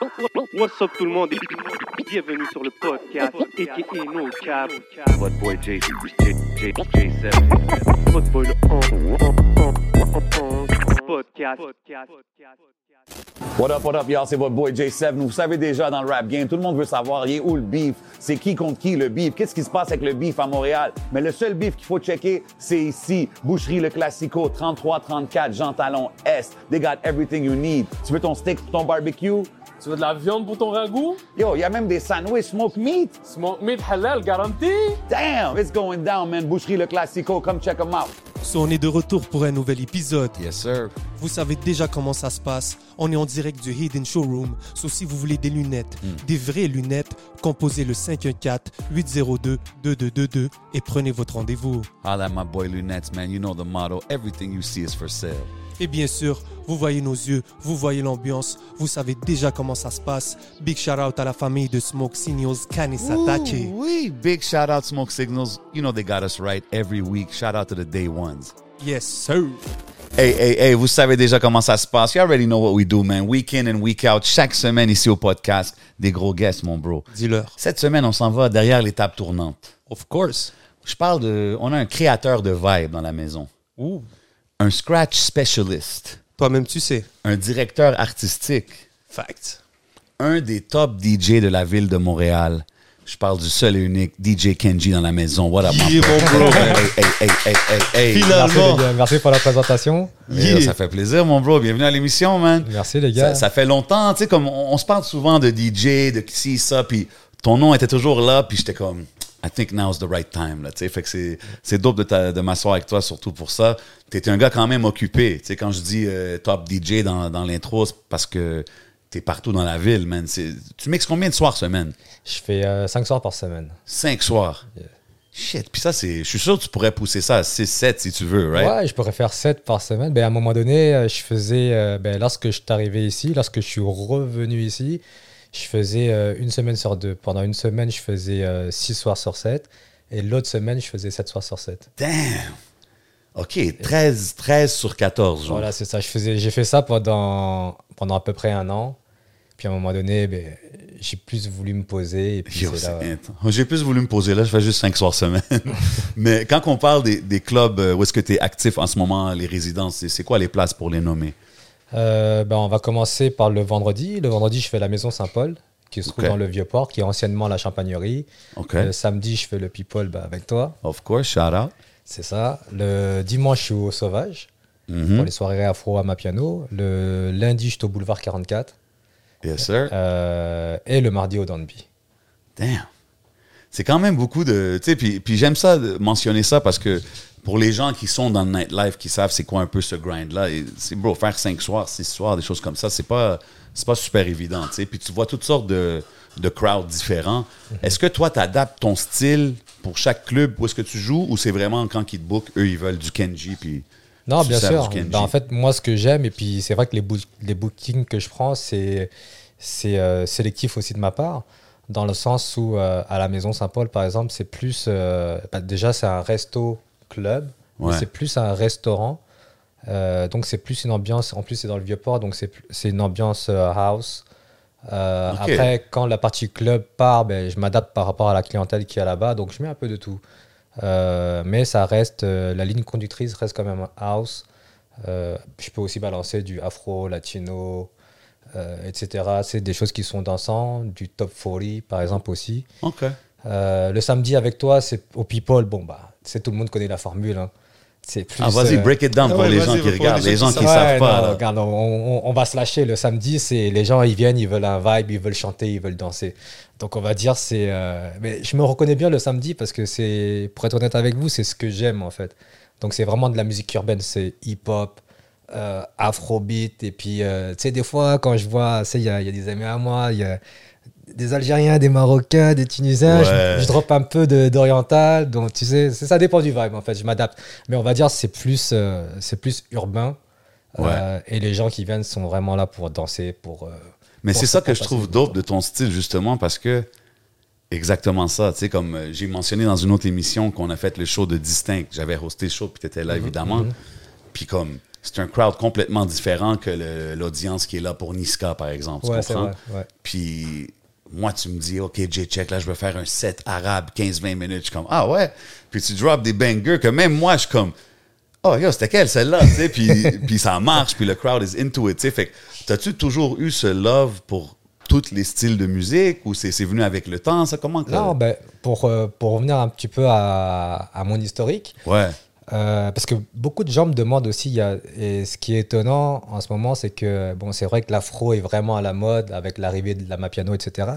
What's up tout le monde et bienvenue sur le podcast No Cap. What boy J, J, J, J7. Votre boy le podcast. What up, what up, y'all? C'est votre boy J7. Vous savez déjà dans le rap game, tout le monde veut savoir, il est où le beef? C'est qui contre qui le beef? Qu'est-ce qui se passe avec le beef à Montréal? Mais le seul beef qu'il faut checker, c'est ici. Boucherie Le Classico, 3334 Jean Talon Est. They got everything you need. Tu veux ton steak pour ton barbecue? Tu veux de la viande pour ton ragoût? Yo, il y a même des sandwichs smoke meat. Smoke meat halal garanti? Damn, it's going down, man. Boucherie Le Classico, come check them out. So, on est de retour pour un nouvel épisode. Yes, sir. Vous savez déjà comment ça se passe. On est en direct du Hidden Showroom. So, si vous voulez des lunettes, des vraies lunettes, composez le 514-802-2222 et prenez votre rendez-vous. Holla my boy Lunettes, man. You know the motto. Everything you see is for sale. Et bien sûr, vous voyez nos yeux, vous voyez l'ambiance, vous savez déjà comment ça se passe. Big shout out à la famille de Smoke Signals Kanisatake. Oui, big shout out Smoke Signals. You know they got us right every week. Shout out to the day ones. Yes, sir. Hey, hey, hey, vous savez déjà comment ça se passe. You already know what we do, man. Week in and week out. Chaque semaine ici au podcast, des gros guests, mon bro. Dis-leur. Cette semaine, on s'en va derrière les tables tournantes. Of course. Je parle de. On a un créateur de vibe dans la maison. Ouh. Un scratch specialist. Toi-même, tu sais. Un directeur artistique. Fact. un des top DJ de la ville de Montréal. Je parle du seul et unique DJ Kenji dans la maison. What up, Yeah, bro? mon bro? Hey, hey, hey, hey, hey, hey. Finalement. Merci les gars, merci pour la présentation. Yeah, Ça fait plaisir, mon bro. Bienvenue à l'émission, man. Merci les Ça, gars. ça fait longtemps, tu sais, comme on, on se parle souvent de DJ, de ci, ça, puis ton nom était toujours là, puis j'étais comme, I think now's the right time, là, tu. Fait que c'est, dope de, ta- de m'asseoir avec toi, surtout pour ça. T'es un gars quand même occupé, tu sais, quand je dis euh, top DJ dans, dans l'intro, c'est parce que t'es partout dans la ville, man. Tu mixes combien de soirs semaine? Je fais 5 soirs par semaine. Cinq soirs? Shit, puis ça, c'est. Je suis sûr que tu pourrais pousser ça à 6, 7 si tu veux, right? Ouais, je pourrais faire 7 par semaine. Ben, à un moment donné, euh, je faisais, euh, ben, lorsque je suis arrivé ici, lorsque je suis revenu ici, je faisais euh, une semaine sur deux. Pendant une semaine, je faisais 6 soirs sur 7. Et l'autre semaine, je faisais 7 soirs sur 7. Damn! OK, 13, 13 sur 14, genre. Voilà, c'est ça. Je faisais, j'ai fait ça pendant, pendant à peu près un an. Puis à un moment donné, ben, j'ai plus voulu me poser. J'ai plus voulu me poser là, je fais juste 5 soirs semaine. Mais quand on parle des, des clubs euh, où est-ce que tu es actif en ce moment, les résidences, c'est- c'est quoi les places pour les nommer? Euh, ben, on va commencer par le vendredi. Le vendredi, je fais la Maison Saint-Paul, qui se trouve dans le Vieux-Port, qui est anciennement la Champagnerie. Le samedi, je fais le People ben, avec toi. of course, shout out. C'est ça. Le dimanche, je suis au Sauvage Mhm. pour les soirées afro à ma piano. Le lundi, je suis au boulevard 44. Yes, sir. Euh, et le mardi au Danby. Damn. C'est quand même beaucoup de. Tu sais, puis, puis j'aime ça, de mentionner ça parce que pour les gens qui sont dans le nightlife, qui savent c'est quoi un peu ce grind-là, c'est bro, faire 5 soirs, 6 soirs, des choses comme ça, c'est pas, pas super évident. Tu sais. Puis tu vois toutes sortes de, de crowds différents. Est-ce que toi, tu adaptes ton style pour chaque club où est-ce que tu joues ou c'est vraiment quand ils te bookent, eux, ils veulent du Kenji, puis. Non, bien sûr. Ben, en fait, moi, ce que j'aime, et puis c'est vrai que les, bookings que je prends, c'est euh, sélectif aussi de ma part, dans le sens où euh, à la Maison Saint-Paul, par exemple, c'est plus. euh, bah, déjà, c'est un resto-club, Ouais. c'est plus un restaurant. Euh, donc, c'est plus une ambiance. En plus, c'est dans le Vieux-Port, donc c'est une ambiance euh, house. Euh. Après, quand la partie club part, ben, je m'adapte par rapport à la clientèle qui est là-bas, donc je mets un peu de tout. Euh, mais ça reste, la ligne conductrice reste quand même house. Je peux aussi balancer du afro, latino, etc. C'est des choses qui sont dansantes, du top 40 par exemple aussi. Le samedi avec toi, c'est au people. Bon, bah, c'est tout le monde connaît la formule. hein. C'est plus. Ah, vas-y, euh, break it down Ah pour ouais, les gens qui regardent, les gens qui Ouais, savent pas. non, regarde, on, on- on va se lâcher le samedi. C'est les gens, ils viennent, ils veulent un vibe, ils veulent chanter, ils veulent danser. Donc on va dire c'est. euh, mais je me reconnais bien le samedi parce que c'est, pour être honnête avec vous, c'est ce que j'aime en fait. Donc c'est vraiment de la musique urbaine, c'est hip-hop, euh, afrobeat et puis euh, tu sais des fois quand je vois, tu sais il y a, il y a des amis à moi, il y a des Algériens, des Marocains, des Tunisiens, je- Ouais. je, drop un peu d'oriental, donc tu sais c'est- ça dépend du vibe en fait, je m'adapte. Mais on va dire c'est plus euh, c'est plus urbain. Euh, et les gens qui viennent sont vraiment là pour danser, pour. euh, Mais c'est ça que je trouve dope de ton style, justement, parce que exactement ça. Tu sais, comme j'ai mentionné dans une autre émission qu'on a fait le show de Distinct. J'avais hosté le show, puis tu étais là, évidemment. Puis comme, c'est un crowd complètement différent que l'audience qui est là pour Niska, par exemple. tu Ouais, comprends? vrai, ouais. Puis moi, tu me dis, OK, J-Check, là, je veux faire un set arabe, 15-20 minutes. Je suis comme, ah ouais? Puis tu drops des bangers que même moi, je suis comme, oh yo, c'était quelle celle-là? tu sais, puis, puis ça marche, puis le crowd is into it. tu sais? Fait que, t'as-tu toujours eu ce love pour tous les styles de musique ou c'est c'est venu avec le temps? Ça, comment que- Non, ben, pour, euh, pour revenir un petit peu à, à mon historique, Ouais. Euh, parce que beaucoup de gens me demandent aussi, et ce qui est étonnant en ce moment, c'est que bon, c'est vrai que l'afro est vraiment à la mode avec l'arrivée de la Mapiano, etc.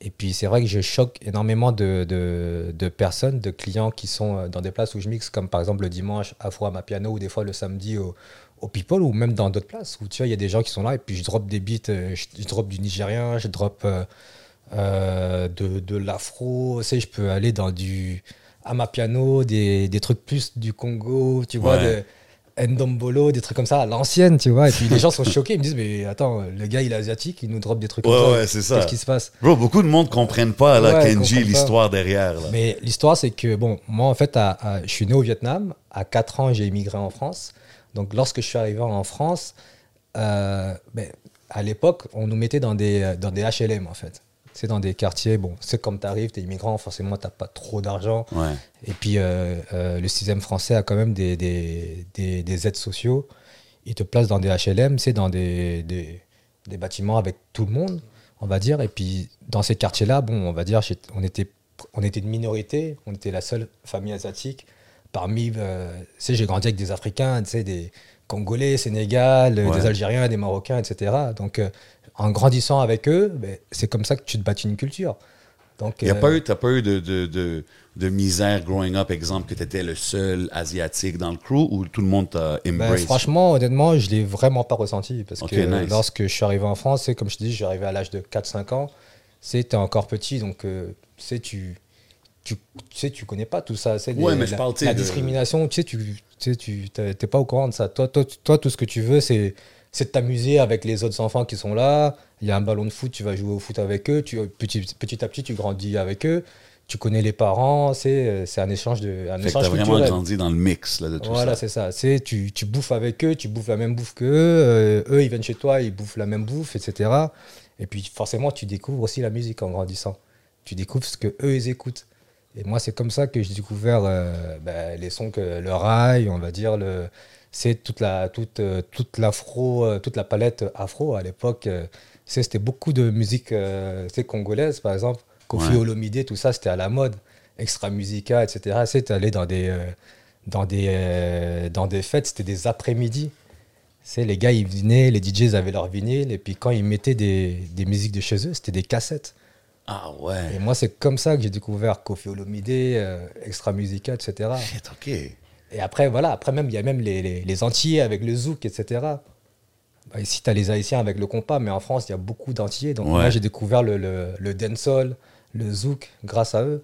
Et puis c'est vrai que je choque énormément de, personnes, de clients qui sont euh, dans des places où je mixe, comme par exemple le dimanche afro à Mapiano ou des fois le samedi au, People ou même dans d'autres places où tu vois, il y a des gens qui sont là et puis je drop des beats, euh, je, drop du nigérien, je drop de, de l'afro, tu sais, je peux aller dans du amapiano, des, des trucs plus du Congo, tu vois, Ouais. de Ndombolo, des trucs comme ça à l'ancienne, tu vois. Et puis les gens sont choqués, ils me disent, mais attends, le gars il est asiatique, il nous drop des trucs Ouais, comme ouais, c'est ça. Qu'est-ce qui se passe? Bro, beaucoup de monde ne comprennent pas, là, Kenji, l'histoire derrière. Là. Mais l'histoire, c'est que, bon, moi, en fait, à- à- je suis né au Vietnam. À 4 ans, j'ai immigré en France. Donc, lorsque je suis arrivé en France, euh, ben, à l'époque, on nous mettait dans des, dans des HLM, en fait. C'est dans des quartiers, bon, c'est comme tu arrives, tu es immigrant, forcément, tu pas trop d'argent. Ouais. Et puis, euh, euh, le système français a quand même des, des, des- des aides sociaux. Il te place dans des HLM, c'est dans des, des, des bâtiments avec tout le monde, on va dire. Et puis, dans ces quartiers-là, bon, on va dire, on était, on était une minorité, on était la seule famille asiatique. Parmi, euh, tu sais, j'ai grandi avec des Africains, tu sais, des Congolais, Sénégal, euh, Ouais. des Algériens, des Marocains, etc. Donc, euh, en grandissant avec eux, ben, c'est comme ça que tu te bâtis une culture. Donc, Il n'y a euh, pas eu, t'as pas eu de, de, de, de misère growing up, exemple, que tu étais le seul asiatique dans le crew ou tout le monde t'a Ben, embrace? franchement, honnêtement, je l'ai vraiment pas ressenti. Parce que nice. lorsque je suis arrivé en France, c'est comme je te dis, arrivé à l'âge de 4-5 ans. C'est encore petit, donc euh, tu sais, tu, tu, tu sais, tu connais pas tout ça. C'est Ouais, les- mais je la, parle, discrimination, tu sais, tu tu sais, tu t'es pas au courant de ça. Toi, toi, toi, tout ce que tu veux, c'est c'est de t'amuser avec les autres enfants qui sont là. Il y a un ballon de foot, tu vas jouer au foot avec eux. Tu, petit, petit à petit, tu grandis avec eux. Tu connais les parents. C'est c'est un échange de un Fait que échange t'as vraiment grandi dans le mix là, de tout Voilà, ça. c'est ça. C'est tu, tu bouffes avec eux, tu bouffes la même bouffe qu'eux. euh, eux, ils viennent chez toi, ils bouffent la même bouffe, etc. Et puis forcément, tu découvres aussi la musique en grandissant. Tu découvres ce que eux ils écoutent. Et moi, c'est comme ça que j'ai découvert euh, ben, les sons que le rail, on va dire le, c'est toute la toute euh, toute l'afro, euh, toute la palette afro à l'époque. euh, c'était beaucoup de musique, c'est congolaise par exemple, Kofi Ouais. Olomide, tout ça, c'était à la mode. Extra Musica, etc. C'est allé dans des dans des, dans des fêtes, c'était des après-midi. C'est les gars, ils venaient, les DJs avaient leur vinyle, et puis quand ils mettaient des, des musiques de chez eux, c'était des cassettes. Ah ouais. Et moi, c'est comme ça que j'ai découvert Kofi Olomide, euh, Extra Musica, etc. Shit, OK. Et après, voilà, après même, il y a même les, les, les Antillais avec le zouk, etc. Bah, ici, tu as les Haïtiens avec le compas, mais en France, il y a beaucoup d'Antillais. Donc Ouais. moi, j'ai découvert le, le, le dancehall, le zouk, grâce à eux.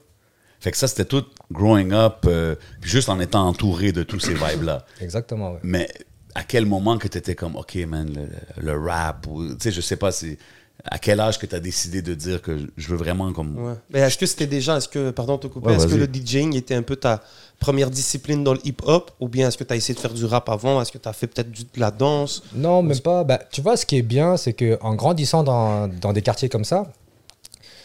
Fait que ça, c'était tout growing up, euh, juste en étant entouré de tous ces vibes-là. Exactement, ouais. Mais à quel moment que tu étais comme, OK, man, le, le rap, ou, tu sais, je sais pas, c'est à quel âge que tu as décidé de dire que je veux vraiment comme. Ouais. Mais est-ce que c'était déjà, est-ce que, pardon te couper, Ouais, est-ce que le DJing était un peu ta première discipline dans le hip-hop ou bien est-ce que tu as essayé de faire du rap avant? Est-ce que tu as fait peut-être du- de la danse? Non, même pas. Bah, tu vois, ce qui est bien, c'est qu'en grandissant dans, dans des quartiers comme ça,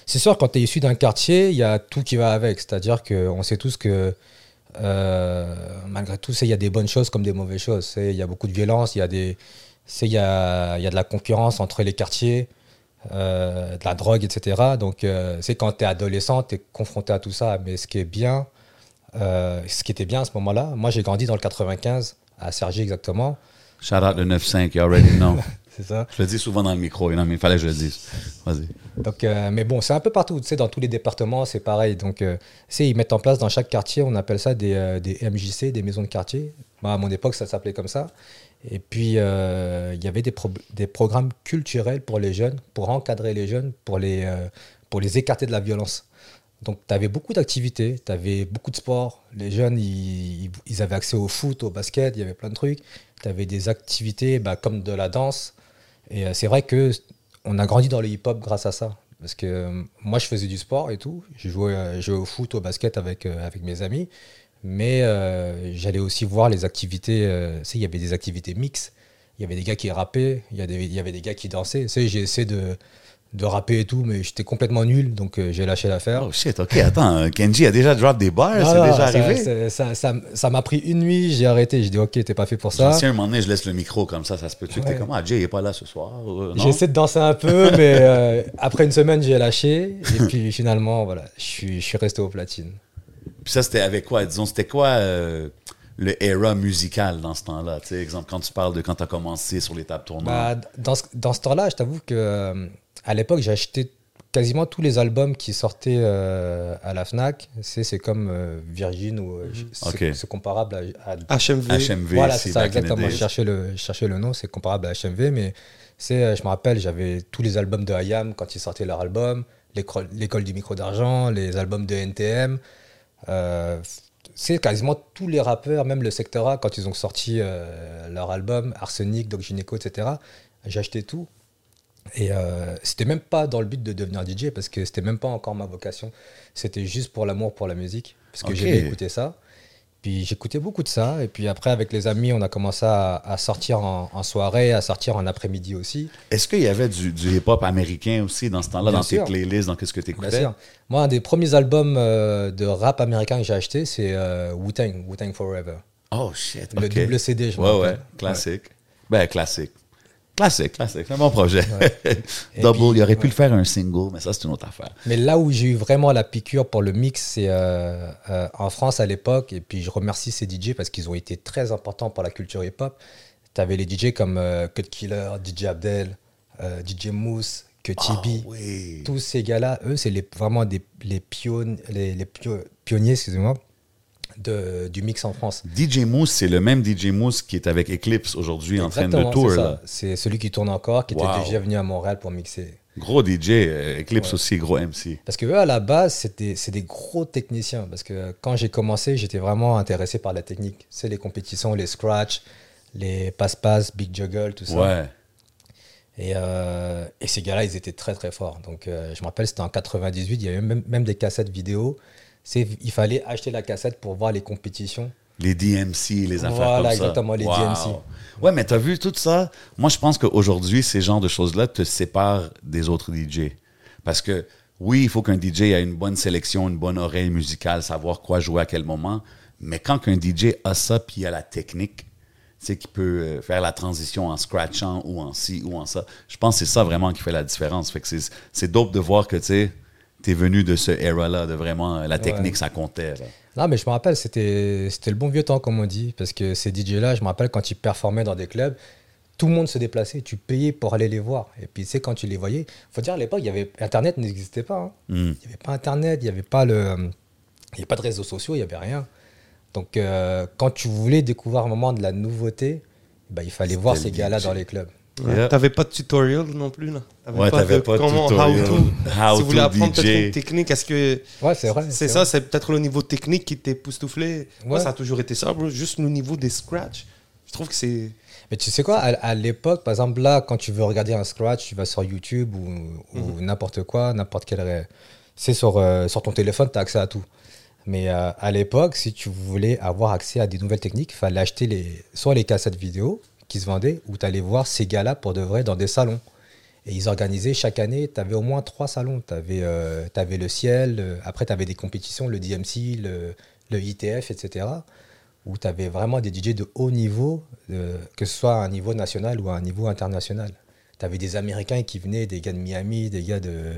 c'est sûr, quand tu es issu d'un quartier, il y a tout qui va avec. C'est-à-dire qu'on sait tous que, euh, malgré tout, c'est- il y a des bonnes choses comme des mauvaises choses. C'est- Il y a beaucoup de violence, il y, a des- c'est- il y, a, il y a de la concurrence entre les quartiers, euh, de la drogue, etc. Donc, euh, c'est quand tu es adolescent, tu es confronté à tout ça. Mais ce qui est bien, euh, ce qui était bien à ce moment-là, moi j'ai grandi dans le 95, à Sergi exactement. Shout out le 9-5, you already know. C'est ça. je le dis souvent dans le micro, mais il fallait que je le dise. Vas-y. Donc, mais bon, c'est un peu partout, tu sais, dans tous les départements, c'est pareil. Donc, ils mettent en place dans chaque quartier, on appelle ça des, des MJC, des maisons de quartier. Moi, à mon époque, ça s'appelait comme ça. Et puis, euh, il y avait des, pro- des programmes culturels pour les jeunes, pour encadrer les jeunes, pour les, euh, pour les écarter de la violence. Donc, tu avais beaucoup d'activités, tu avais beaucoup de sport. Les jeunes, ils, avaient accès au foot, au basket, il y avait plein de trucs. Tu avais des activités bah, comme de la danse. Et euh, c'est vrai que on a grandi dans le hip-hop grâce à ça. Parce que moi, je faisais du sport et tout. Je jouais, je jouais au foot, au basket avec, avec mes amis. Mais euh, j'allais aussi voir les activités. euh, tu sais, il y avait des activités mixtes. Il y avait des gars qui rappaient, il y, avait des gars qui dansaient. Tu sais, j'ai essayé de, de rapper et tout, mais j'étais complètement nul, donc euh, j'ai lâché l'affaire. Oh shit, ok, attends, Kenji a déjà drop des bars, c'est déjà ça- arrivé. Ça m'a pris une nuit, j'ai arrêté. J'ai dit, ok, t'es pas fait pour ça. Si un moment donné, je laisse le micro comme ça, ça se peut-tu? Que t'es Ouais. comme, ah, Jay, il est pas là ce soir. J'ai essayé de danser un peu, mais euh, après une semaine, j'ai lâché. Et puis finalement, voilà, je suis resté au platine. Puis ça, c'était avec quoi? Disons, c'était quoi euh, le era musical dans ce temps-là? Tu sais, exemple, quand tu parles de quand tu as commencé sur les tables tournantes. Bah, dans ce, dans ce temps-là, je t'avoue que euh, à l'époque, j'ai acheté quasiment tous les albums qui sortaient euh, à la Fnac. C'est c'est comme euh, Virgin ou euh, c'est Ok. c'est comparable à, à- HMV. HMV, voilà, c'est c'est ça exactement. Je cherchais le, je cherchais le nom, c'est comparable à HMV, mais c'est, je me rappelle, j'avais tous les albums de IAM quand ils sortaient leur album, l'école du micro d'argent, les albums de NTM. Euh, c'est quasiment tous les rappeurs, même le secteur A, quand ils ont sorti euh, leur album, Arsenic, Doc Gynéco, etc., j'ai acheté tout. Et euh, c'était même pas dans le but de devenir DJ, parce que c'était même pas encore ma vocation. C'était juste pour l'amour pour la musique, parce que Ok. j'aimais écouter ça. Puis j'écoutais beaucoup de ça. Et puis après, avec les amis, on a commencé à, à sortir en, en soirée, à sortir en après-midi aussi. Est-ce qu'il y avait du, du hip-hop américain aussi dans ce temps-là, Bien dans sûr. tes playlists, dans qu'est-ce que tu Bien écoutais? sûr. Moi, un des premiers albums euh, de rap américain que j'ai acheté, c'est euh, Wu-Tang, Wu-Tang Forever. Oh shit, Le double CD, je Ouais, ouais, classique. Ben, classique. Classique, classique. C'est un bon projet. Et Double, puis, il aurait pu le faire un single, mais ça, c'est une autre affaire. Mais là où j'ai eu vraiment la piqûre pour le mix, c'est euh, euh, en France à l'époque. Et puis je remercie ces DJ parce qu'ils ont été très importants pour la culture hip-hop. Tu avais les DJ comme euh, Cut Killer, DJ Abdel, DJ Mousse, que Tibi. Ah oui. Tous ces gars-là, eux, c'est les, vraiment des, les, pion- les, les pio- pionniers excusez-moi, de, du mix en France. DJ Mousse, c'est le même DJ Mousse qui est avec Eclipse aujourd'hui en train de tour. c'est celui qui tourne encore, qui Wow. était déjà venu à Montréal pour mixer. Gros DJ, euh, Eclipse aussi, gros MC. Parce que eux, à la base, c'était- c'est des gros techniciens. Parce que quand j'ai commencé, j'étais vraiment intéressé par la technique. C'est les compétitions, les scratch, les passe-passe, big juggle, tout ça. Ouais. Et, euh, et ces gars-là, ils étaient très très forts. Donc euh, je me rappelle, c'était en 98, il y avait même, même des cassettes vidéo. C'est- Il fallait acheter la cassette pour voir les compétitions. Les DMC, les affaires Voilà, comme ça. exactement, les Wow. DMC. Ouais, mais t'as vu tout ça? Moi, je pense qu'aujourd'hui, ces genres de choses-là te séparent des autres DJ. Parce que, oui, il faut qu'un DJ ait une bonne sélection, une bonne oreille musicale, savoir quoi jouer à quel moment. Mais quand qu'un DJ a ça, puis il a la technique, tu sais, qui peut euh, faire la transition en scratchant ou en ci ou en ça, je pense que c'est ça vraiment qui fait la différence. Fait que c'est- c'est dope de voir que, tu sais, t'es venu de ce era-là, de vraiment, euh, la technique, ça comptait. là. Non, mais je me rappelle, c'était c'était le bon vieux temps, comme on dit. Parce que ces DJ-là, je me rappelle quand ils performaient dans des clubs, tout le monde se déplaçait. Tu payais pour aller les voir. Et puis, tu sais, quand tu les voyais, faut dire, à l'époque, il y avait Internet n'existait pas. hein. Hmm. Il n'y avait pas Internet, il n'y avait pas le, il avait pas de réseaux sociaux, il n'y avait rien. Donc, euh, quand tu voulais découvrir un moment de la nouveauté, bah, il fallait voir ces gars-là dans les clubs. Yeah. T'avais pas de tutoriel non plus, là? Ouais, t'avais de pas de comment, tutoriel. How to? How si vous voulez apprendre peut-être une technique, est-ce que. Ouais, c'est vrai. C'est ça, c'est peut-être le niveau technique qui t'est époustouflé. Moi, ça a toujours été ça, bro. Juste le niveau des scratch. Je trouve que c'est. Mais tu sais quoi, à, à l'époque, par exemple, là, quand tu veux regarder un scratch, tu vas sur YouTube ou, ou Mhm. n'importe quoi, n'importe quel. C'est sur, euh, sur ton téléphone, tu as accès à tout. Mais euh, à l'époque, si tu voulais avoir accès à des nouvelles techniques, il fallait acheter les, soit les cassettes vidéo qui se vendaient, ou tu allais voir ces gars-là pour de vrai dans des salons. Et ils organisaient chaque année, tu avais au moins trois salons. Tu avais, le ciel, euh, après tu avais des compétitions, le DMC, le, le ITF, etc. Où tu avais vraiment des DJ de haut niveau, euh, que ce soit à un niveau national ou à un niveau international. Tu avais des Américains qui venaient, des gars de Miami, des gars de,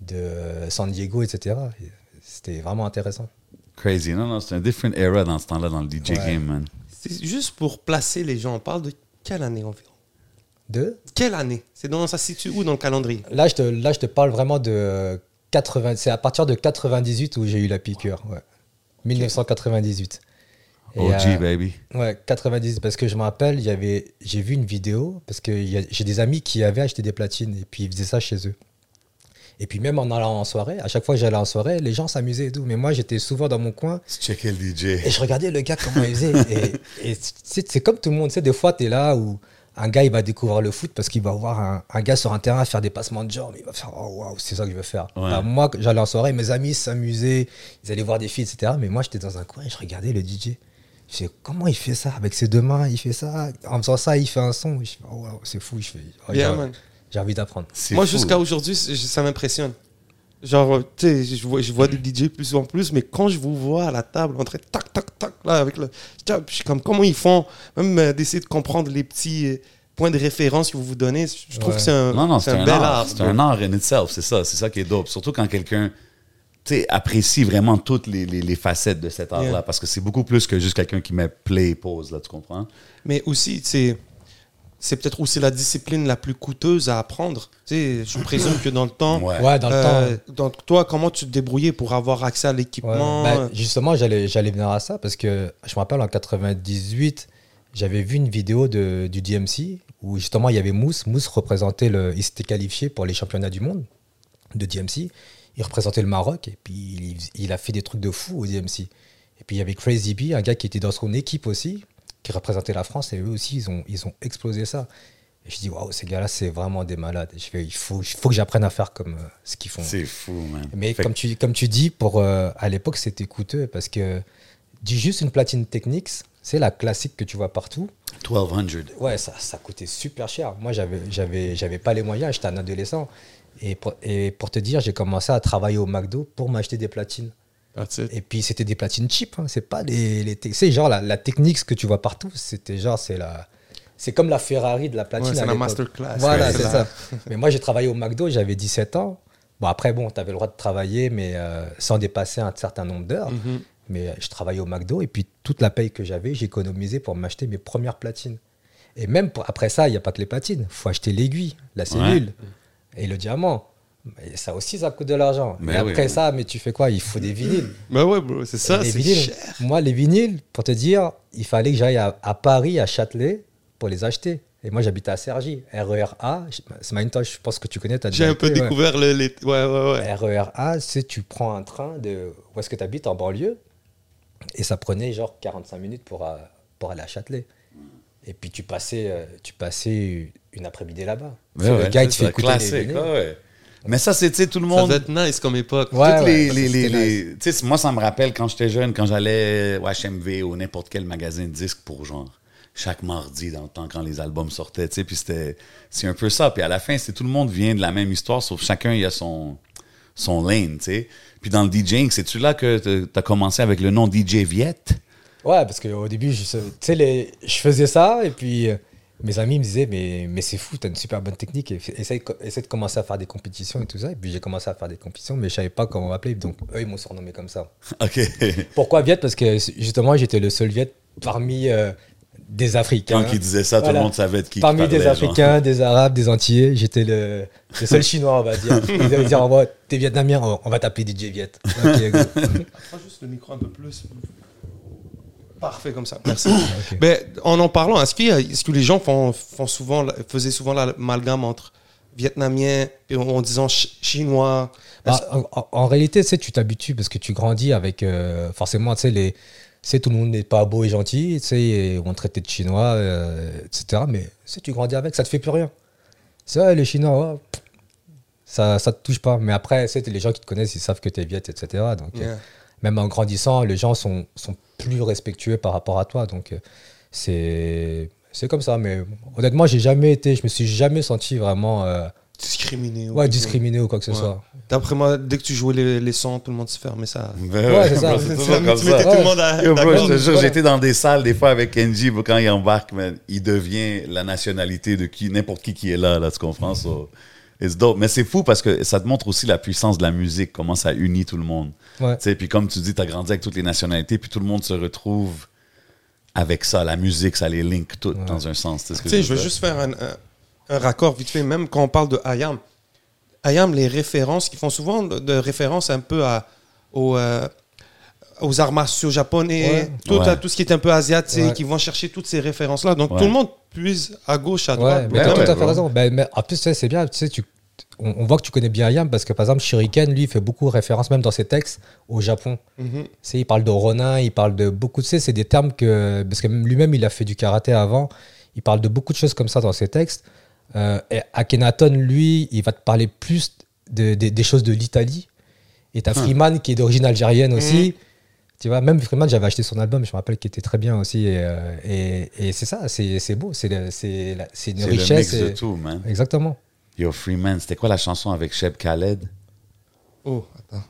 de San Diego, etc. Et C'était vraiment intéressant. Crazy. Non, non, c'est un different era dans ce temps-là, dans le DJ Ouais. game, man. C'est juste pour placer les gens. On parle de quelle année environ? De? Quelle année? C'est dans ça se situe où dans le calendrier? Là je, te, là, je te parle vraiment de 80. C'est à partir de 98 où j'ai eu la piqûre. Ouais. 1998. Et, OG, euh, baby. Ouais, 90, parce que je me rappelle, il y avait, j'ai vu une vidéo, parce que j'ai des amis qui avaient acheté des platines, et puis ils faisaient ça chez eux. Et puis même en allant en soirée, à chaque fois que j'allais en soirée, les gens s'amusaient et tout, mais moi j'étais souvent dans mon coin, Tu checkais le et DJ. je regardais le gars comment il faisait. et et c'est c'est comme tout le monde, tu sais, des fois tu es là où un gars, il va découvrir le foot parce qu'il va voir un, un gars sur un terrain faire des passements de jambes. Il va faire, oh waouh, c'est ça que je veux faire. Ouais. Bah, moi, j'allais en soirée, mes amis s'amusaient, ils allaient voir des filles, etc. Mais moi, j'étais dans un coin et je regardais le DJ. Je fais, comment il fait ça? Avec ses deux mains, il fait ça. En faisant ça, il fait un son. Je fais, oh, waouh, c'est fou. Je fais, oh, Yeah, man. J'ai envie d'apprendre. Moi, jusqu'à aujourd'hui, ça m'impressionne. Genre, euh, tu sais, je vois, je vois des DJ de plus en plus, mais quand je vous vois à la table, en train de tac, tac, tac, là, avec le. Je suis comme, comment ils font? Même euh, d'essayer de comprendre les petits euh, points de référence que vous vous donnez, je trouve Ouais. que c'est un, Non, non, c'est c'est un, un, bel art. art. C'est un art in itself, c'est ça. C'est ça qui est dope. Surtout quand quelqu'un tu sais, apprécie vraiment toutes les, les- les facettes de cet art-là. Yeah. Parce que c'est beaucoup plus que juste quelqu'un qui met play et pause, là, tu comprends? Mais aussi, c'est c'est peut-être aussi la discipline la plus coûteuse à apprendre. Tu sais, je présume que dans le temps, Ouais. Ouais, dans le euh, temps. donc toi, comment tu te débrouillais pour avoir accès à Ouais. l'équipement Bah, justement, j'allais, j'allais venir à ça parce que je me rappelle en 98, j'avais vu une vidéo de, du DMC où justement il y avait Mousse. Mousse représentait le. Il s'était qualifié pour les championnats du monde de DMC. Il représentait le Maroc et puis il, il a fait des trucs de fou au DMC. Et puis il y avait Crazy B, un gars qui était dans son équipe aussi, qui représentait la France et eux aussi ils ont, ils ont explosé ça. Et je dis, waouh, ces gars-là, c'est vraiment des malades. Et je fais, il faut, il faut que j'apprenne à faire comme euh, ce qu'ils font. C'est fou, man. Mais Fait comme tu, comme tu dis, pour, euh, à l'époque, c'était coûteux parce que dis juste une platine Technics, c'est la classique que tu vois partout. que 1200. Ouais, ça, ça coûtait super cher. Moi, j'avais, j'avais, j'avais pas les moyens, j'étais un adolescent. Et pour, et pour te dire, j'ai commencé à travailler au McDo pour m'acheter des platines. Et puis, c'était des platines cheap. hein. C'est pas les. les c'est genre la, la Technics que tu vois partout. C'était genre, c'est la. C'est comme la Ferrari de la platine. Ouais, c'est la masterclass. Voilà, c'est ça. Mais moi, j'ai travaillé au McDo, j'avais 17 ans. Bon, après, bon, tu avais le droit de travailler, mais euh, sans dépasser un certain nombre d'heures. Mhm. Mais euh, je travaillais au McDo et puis toute la paye que j'avais, j'économisais pour m'acheter mes premières platines. Et même pour- après ça, il n'y a pas que les platines. Il faut acheter l'aiguille, la cellule et le diamant. Ça aussi, ça coûte de l'argent. Mais et oui, après oui. ça, mais tu fais quoi? Il faut des vinyles. Bah ouais, c'est ça, c'est cher. moi, les vinyles, pour te dire, il fallait que j'aille à, à Paris, à Châtelet, pour les acheter. Et moi, j'habitais à Cergy, RER-A. C'est Macintosh, je pense que tu connais. J'ai un peu ouais. découvert le, les... Ouais, ouais, ouais. RER-A, c'est tu prends un train de où est-ce que tu habites en banlieue et ça prenait genre 45 minutes pour, euh, pour aller à Châtelet. Et puis tu passais, euh, tu passais une après-midi là-bas. Le gars, il te fait écouter les vinyles. Mais ça, c'est, tu sais, tout le Ça monde. doit être nice comme époque. Ouais, toutes ouais, les, ça, les, c'était les, nice. les- tu sais, moi, ça me rappelle quand j'étais jeune, quand j'allais au HMV ou n'importe quel magasin de disques pour genre chaque mardi dans le temps quand les albums sortaient, tu sais, puis c'était, c'est un peu ça. Puis à la fin, c'est tout le monde vient de la même histoire, sauf chacun il a son, son lane, tu sais. Puis dans le DJing, c'est-tu là que tu as commencé avec le nom DJ Viette? Ouais, parce qu'au début, je, tu sais, les- je faisais ça et puis euh, mes amis me disaient Mais, mais c'est fou, t'as une super bonne technique. Et essaye, essaye de commencer à faire des compétitions et tout ça. Et puis j'ai commencé à faire des compétitions, mais je savais pas comment m'appeler. Donc eux, ils m'ont surnommé comme ça. OK. Pourquoi Viet? Parce que justement, j'étais le seul Viet parmi euh, des Africains. Quand il disait ça, tout le monde savait de qui Parmi parlait, des genre. Africains, des Arabes, des Antillais, j'étais le, le seul Chinois, on va dire. Ils allaient dire, oh, t'es Vietnamien, on- va t'appeler DJ Viet. Ok, go. Prends juste le micro un peu plus. Parfait comme ça, merci. Ben, en en parlant, est-ce, a- est-ce que les gens font, font souvent, faisaient souvent l'amalgame entre vietnamien et en, en disant chi- chinois? Bah, en, réalité, tu tu t'habitues parce que tu grandis avec euh, forcément, tu sais, les, sais, tout le monde n'est pas beau et gentil, tu sais, on traitait de chinois, euh, etc. Mais tu sais, tu grandis avec, ça te fait plus rien. C'est vrai, les chinois, pff, ça, ça te touche pas. Mais après, sais, les gens qui te connaissent, ils savent que tu es viet, etc. Donc, euh, même en grandissant, les gens sont, sont plus respectueux par rapport à toi. Donc, euh, c'est c'est comme ça. Mais honnêtement, j'ai jamais été, je me suis jamais senti vraiment euh, discriminé. ou ouais, discriminé ou quoi que ce Ouais. soit. D'après moi, dès que tu jouais les, les sons, tout le monde se fermait ça. Ouais, c'est ça. C'est comme tu mettais ça. tout le monde à- Yo, bro, d'accord. je te jure, Voilà. j'étais dans des salles des fois avec Kenji, quand il embarque, man, il devient la nationalité de qui, n'importe qui qui est là, là, tu comprends? So, it's dope. Mais c'est fou parce que ça te montre aussi la puissance de la musique, comment ça unit tout le monde. Ouais. Tu sais, puis comme tu dis, tu as grandi avec toutes les nationalités, puis tout le monde se retrouve avec ça. La musique, ça les link toutes dans un sens. Tu sais je veux dire? juste faire un, un- un raccord vite fait, même quand on parle de Ayam. Ayam, les références, qui font souvent de, références un peu à, aux, euh, aux arts martiaux japonais, Ouais. tout, Ouais. tout ce qui est un peu asiatique, Ouais. qui vont chercher toutes ces références-là. Donc Ouais. tout le monde puise à gauche, à Ouais, droite. mais t'as tout à fait raison. Ben, mais en plus, c'est bien, tu sais, tu, on, on voit que tu connais bien Ayam parce que par exemple, Shuriken, lui, il fait beaucoup référence, même dans ses textes, au Japon. Mhm. Tu sais, il parle de Ronin, il parle de beaucoup, tu sais, c'est des termes que. Parce que même lui-même, il a fait du karaté avant. Il parle de beaucoup de choses comme ça dans ses textes. Euh, et Akhenaton, lui, il va te parler plus de- de- des choses de l'Italie. Et t'as Freeman qui est d'origine algérienne aussi. Tu vois, même Freeman, j'avais acheté son album, je me rappelle, qui était très bien aussi. Et, euh, et, et c'est ça, c'est beau, c'est c'est la- c'est une C'est le richesse. mix de tout, man. Exactement. Yo, Freeman, c'était quoi la chanson avec Sheb Khaled? Oh, attends.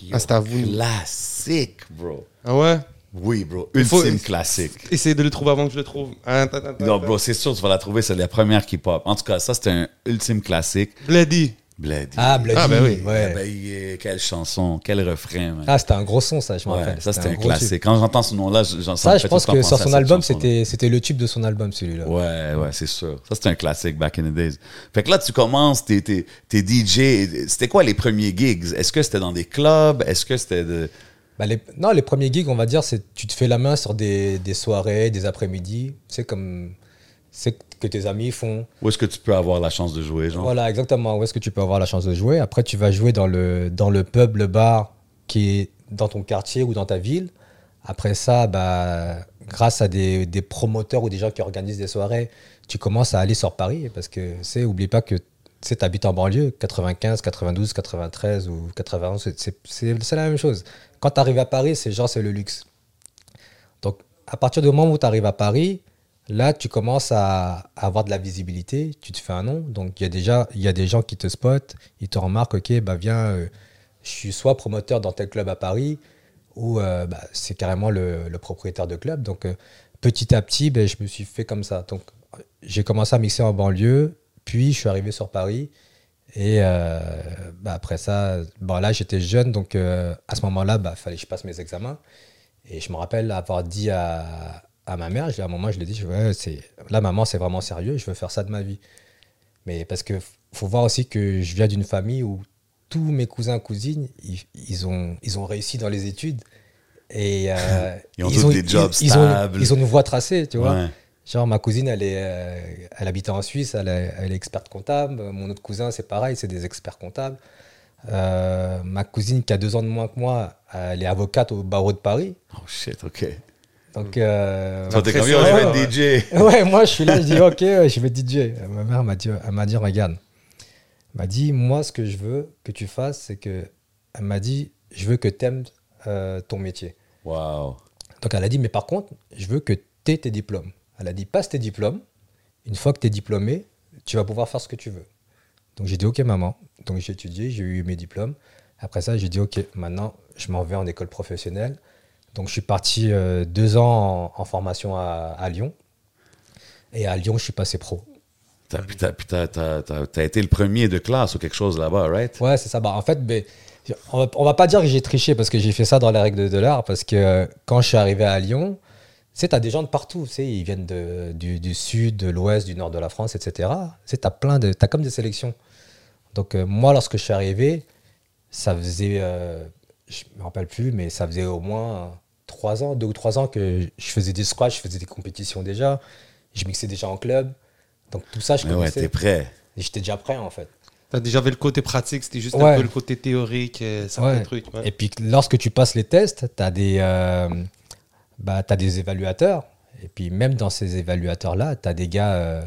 Yo, Ah, c'est à vous. Classique, bro. Ah ouais? Oui, bro. Ultime classique. Essaye de le trouver avant que je le trouve. Attends, attends, Non, attends. bro, c'est sûr, tu vas la trouver, c'est la première qui pop. En tout cas, ça, c'était un ultime classique. Bloody. Bled. Ah, Bloody, Ah, ben oui. ouais. Ah, ben, quelle chanson, quel refrain, man. Ah, c'était un gros son, ça, je me Ouais, rappelle. ça, c'était un, tube. classique. Quand j'entends ce nom-là, je- j'en Ça, je pense que sur son album, c'était c'était le tube de son album, celui-là. Ouais, ouais, c'est sûr. Ça, c'était un classique back in the days. Fait que là, tu commences, t'es, t'es, t'es DJ. C'était quoi les premiers gigs? Est-ce que c'était dans des clubs? Est-ce que c'était de... Bah, les, non, les premiers gigs, on va dire, c'est tu te fais la main sur des, des soirées, des après-midi. C'est comme c'est que tes amis font. Où est-ce que tu peux avoir la chance de jouer, genre? Voilà, exactement. Où est-ce que tu peux avoir la chance de jouer? Après, tu vas jouer dans le, dans le pub, le bar qui est dans ton quartier ou dans ta ville. Après ça, bah, grâce à des, des promoteurs ou des gens qui organisent des soirées, tu commences à aller sur Paris. Parce que, c'est oublie pas que tu habites en banlieue, 95, 92, 93 ou 91, c'est- c'est c'est- c'est la même chose. Quand tu arrives à Paris, c'est genre, c'est le luxe. Donc, à partir du moment où tu arrives à Paris, là, tu commences à, avoir de la visibilité, tu te fais un nom. Donc, il y, a déjà- y a des gens qui te spotent, ils te remarquent, OK, bah viens, euh, je suis soit promoteur dans tel club à Paris, ou euh, bah, c'est carrément le, propriétaire de club. Donc, euh, petit à petit, ben, je me suis fait comme ça. Donc, j'ai commencé à mixer en banlieue, puis je suis arrivé sur Paris. Et bah, après ça, bon, là, j'étais jeune, donc à ce moment-là, il bah, fallait que je passe mes examens. Et je me rappelle avoir dit à, à ma mère, je- à un moment, je lui ai dit, je- c'est, là, maman, c'est vraiment sérieux, je veux faire ça de ma vie. Mais parce que faut voir aussi que je viens d'une famille où tous mes cousins, cousines, ils, ils ont, ils ont réussi dans les études. Et euh, Ils ont tous des jobs ils, ont, stables. ils ont une voie tracée, tu vois. Ouais. Genre, ma cousine, elle, est, euh, elle habitait en Suisse, elle est, elle est experte comptable. Mon autre cousin, c'est pareil, c'est des experts comptables. Euh, ma cousine, qui a deux ans de moins que moi, elle est avocate au barreau de Paris. Oh shit, OK. Donc, euh, Toi, t'es comme, yo, je vais être DJ. ouais, moi, je suis là, je dis, ok, ouais, je vais DJ. Ma mère m'a dit, elle m'a dit, regarde, elle m'a dit, moi, ce que je veux que tu fasses, c'est que, elle m'a dit, je veux que tu aimes ton métier. Wow. Donc elle a dit, mais par contre, je veux que tu aies tes diplômes. Elle a dit, passe tes diplômes. Une fois que tu es diplômé, tu vas pouvoir faire ce que tu veux. Donc j'ai dit, ok maman. Donc j'ai étudié, j'ai eu mes diplômes. Après ça, j'ai dit, ok, maintenant, je m'en vais en école professionnelle. Donc je suis parti euh, deux ans en, en formation à, à Lyon. Et à Lyon, je suis passé pro. T'as, t'as, t'as- t'as- été le premier de classe ou quelque chose là-bas, right? Ouais, c'est ça. Bah, en fait, ben, on, va, on va pas dire que j'ai triché parce que j'ai fait ça dans les règles de l'art. Parce que euh, quand je suis arrivé à Lyon, tu sais, t'as des gens de partout. Ils viennent de- du, du sud, de l'ouest, du nord de la France, etc. Tu t'as plein de. T'as comme des sélections. Donc, euh, moi, lorsque je suis arrivé, ça faisait. je me rappelle plus, mais ça faisait au moins trois ans, deux ou trois ans que je faisais des squash, je faisais des compétitions déjà. Je mixais déjà en club. Donc, tout ça, je Mais ouais, connaissais. t'es prêt. J'étais déjà prêt, en fait. T'as déjà vu le côté pratique, c'était juste Ouais. un peu le côté théorique, euh, certains Ouais. trucs. ouais. Et puis lorsque tu passes les tests, tu as, des, euh, bah, t'as des évaluateurs. Et puis même dans ces évaluateurs-là, tu as des gars. euh,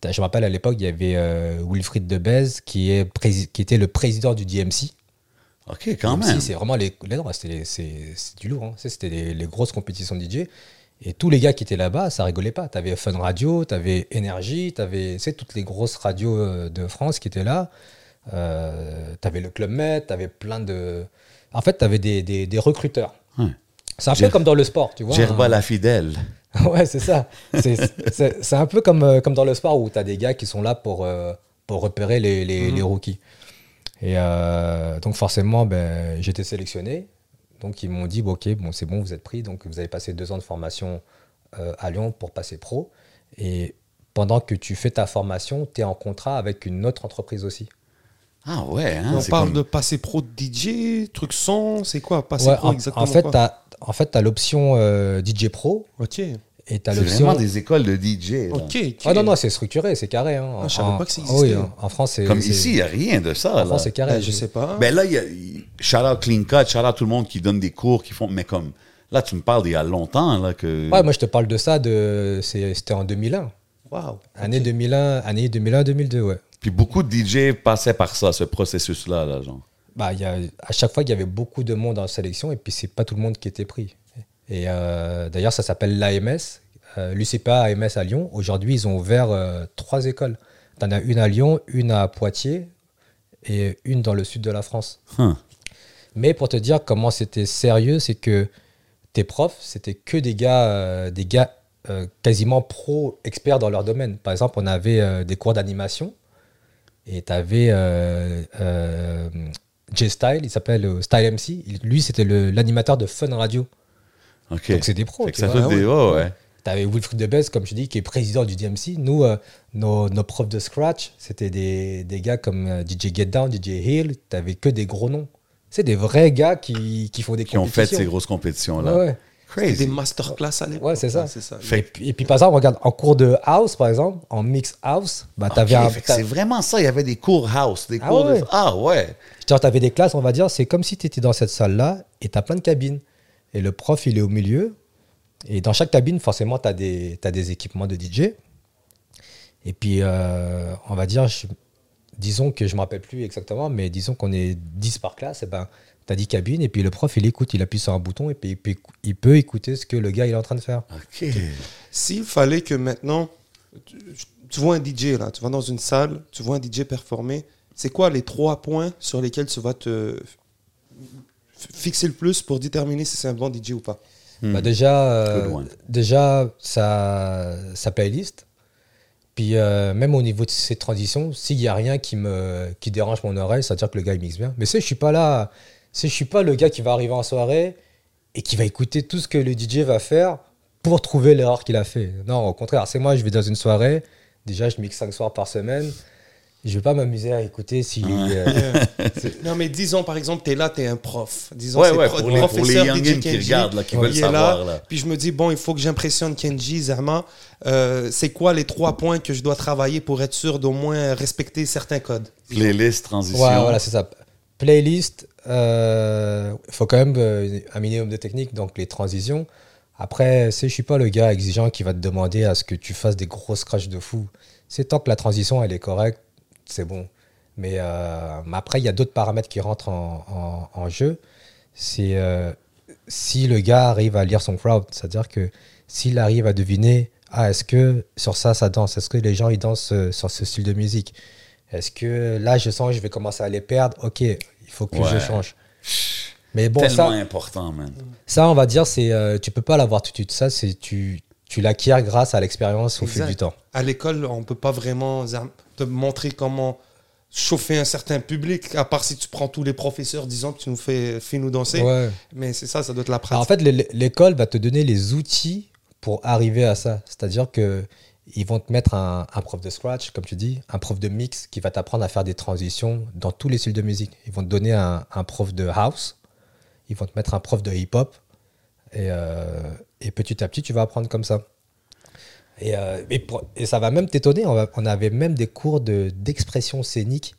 t'as- je me rappelle à l'époque, il y avait euh, Wilfried Debez qui, est qui était le président du DMC. OK, quand même. c'est vraiment les. non, c'est c'est du lourd. hein. C'était les, les grosses compétitions DJ. Et tous les gars qui étaient là-bas, ça rigolait pas. Tu avais Fun Radio, tu avais Énergie, tu avais toutes les grosses radios euh, de France qui étaient là. Euh, tu avais le Club Med, tu avais plein de. En fait, tu avais des, des- des recruteurs. Ouais. C'est un peu comme dans le sport, tu vois. Gerba hein. la fidèle. ouais, c'est ça. C'est- un peu comme, euh, comme dans le sport où tu as des gars qui sont là pour, euh, pour repérer les, les, les rookies. Et euh, donc, forcément, ben, j'étais sélectionné. Donc, ils m'ont dit bon, Ok, bon, c'est bon, vous êtes pris. Donc, vous avez passé deux ans de formation euh, à Lyon pour passer pro. Et pendant que tu fais ta formation, tu es en contrat avec une autre entreprise aussi. Ah ouais, hein? on parle comme- de passer pro DJ, truc son, c'est quoi passer Ouais, pro en, exactement en fait, tu as, en fait, as l'option euh, DJ Pro Ok, et tu as C'est l'option. vraiment des écoles de DJ. là. ok. Ah non, non, c'est structuré, c'est carré. Hein. Ah, je savais En- pas que ça ah oui, existait. hein. en France, c'est. Comme ici, il n'y a rien de ça. En là. France, c'est carré. Ben, je sais pas. Ben là, il y a shout out Clean Cut, shout out tout le monde qui donne des cours, qui font, mais comme Là, tu me parles d'il y a longtemps, là, que... Ouais, moi je te parle de ça, de, c'était en 2001. Waouh. Année 2001, année 2001-2002, ouais. Puis beaucoup de DJ passaient par ça, ce processus-là, là, genre. Bah, y a, à chaque fois, il y avait beaucoup de monde en sélection et puis c'est pas tout le monde qui était pris. Et euh, d'ailleurs, ça s'appelle l'AMS, euh, l'UCPA AMS à Lyon. Aujourd'hui, ils ont ouvert euh, trois écoles. T'en as une à Lyon, une à Poitiers et une dans le sud de la France. Huh. Mais pour te dire comment c'était sérieux, c'est que tes profs, c'était que des gars, des gars quasiment pro experts dans leur domaine. Par exemple, on avait des cours d'animation et tu avais J-Style, il s'appelle Style MC. Il- lui, c'était l'animateur de Fun Radio. Donc c'est des pros. Ça vois. fait des... ouais, ouais. Tu avais Wilfried Debes, comme je dis, qui est président du DMC. Nous, euh, nos, nos profs de scratch, c'était des, des gars comme euh, DJ Get Down, DJ Hill. Tu n'avais que des gros noms. C'est des vrais gars qui, qui font des Qui ont fait compétitions. ces grosses compétitions-là. Ouais, ouais. C'était Crazy. des masterclass à l'époque. Ouais, c'est ça. Et, puis, et puis, par exemple, regarde, en cours de house, par exemple, en mix house, bah, t'avais t'as- c'est vraiment ça. Il y avait des cours house, des Ah cours ouais. de... Ah ouais. genre, t'avais des classes, on va dire, c'est comme si tu étais dans cette salle-là et tu as plein de cabines. Et le prof, il est au milieu. Et dans chaque cabine, forcément, tu as, des des équipements de DJ. Et puis, euh, on va dire, disons que je ne me rappelle plus exactement, mais disons qu'on est 10 par classe, et ben, tu as 10 cabines, et puis le prof, il écoute, il appuie sur un bouton, et puis il peut, écouter ce que le gars il est en train de faire. OK. S'il fallait que maintenant, tu, vois un DJ là, tu vas dans une salle, tu vois un DJ performer, c'est quoi les trois points sur lesquels tu vas te fixer le plus pour déterminer si c'est un bon DJ ou pas Bah déjà, euh, déjà sa, sa playlist. Puis euh, même au niveau de ses transitions, s'il n'y a rien qui me qui dérange mon oreille, c'est-à-dire que le gars il mixe bien. Mais c'est je suis pas là, c'est je suis pas le gars qui va arriver en soirée et qui va écouter tout ce que le DJ va faire pour trouver l'erreur qu'il a fait. Non, au contraire, c'est moi, je vais dans une soirée, déjà je mixe cinq soirs par semaine, je vais pas m'amuser à écouter si euh, Non, mais disons par exemple, tu es là, tu es un prof. Disons, Ouais, c'est ouais, pro- pour les, pour les qui Kenji. regardent, là, qui veulent savoir, là, là. Puis je me dis, bon, il faut que j'impressionne Kenji, Zerma. Euh, c'est quoi les trois points que je dois travailler pour être sûr d'au moins respecter certains codes? Playlist, transition. Ouais, voilà, c'est ça. Playlist, il faut quand même euh, un minimum de technique, donc les transitions. Après, c'est- je suis pas le gars exigeant qui va te demander à ce que tu fasses des gros scratchs de fou. C'est tant que la transition elle est correcte, c'est bon. Mais, euh, mais après, il y a d'autres paramètres qui rentrent en, en- en jeu. C'est euh, si le gars arrive à lire son crowd, c'est-à-dire que s'il arrive à deviner, ah, est-ce que sur ça, ça danse? Est-ce que les gens ils dansent euh, sur ce style de musique? Est-ce que là, je sens que je vais commencer à les perdre? Ok, il faut que je change. Mais bon, Tellement ça, important, man. ça, on va dire, c'est euh, tu peux pas l'avoir tout de suite. Ça, c'est tu, tu l'acquiers grâce à l'expérience au fil du temps. À l'école, on peut pas vraiment te montrer comment chauffer un certain public, à part si tu prends tous les professeurs disant que tu nous fais, fais nous danser. Ouais. Mais c'est ça, ça doit être la Alors, en pratique. fait, l'é- l'école va te donner les outils pour arriver à ça. C'est-à-dire que ils vont te mettre un, un prof de scratch, comme tu dis, un prof de mix qui va t'apprendre à faire des transitions dans tous les styles de musique. Ils vont te donner un, un prof de house, ils vont te mettre un prof de hip-hop, et, euh, et petit à petit, tu vas apprendre comme ça. Et, euh, et, pour- et ça va même t'étonner, on, va- on avait même des cours de- d'expression scénique,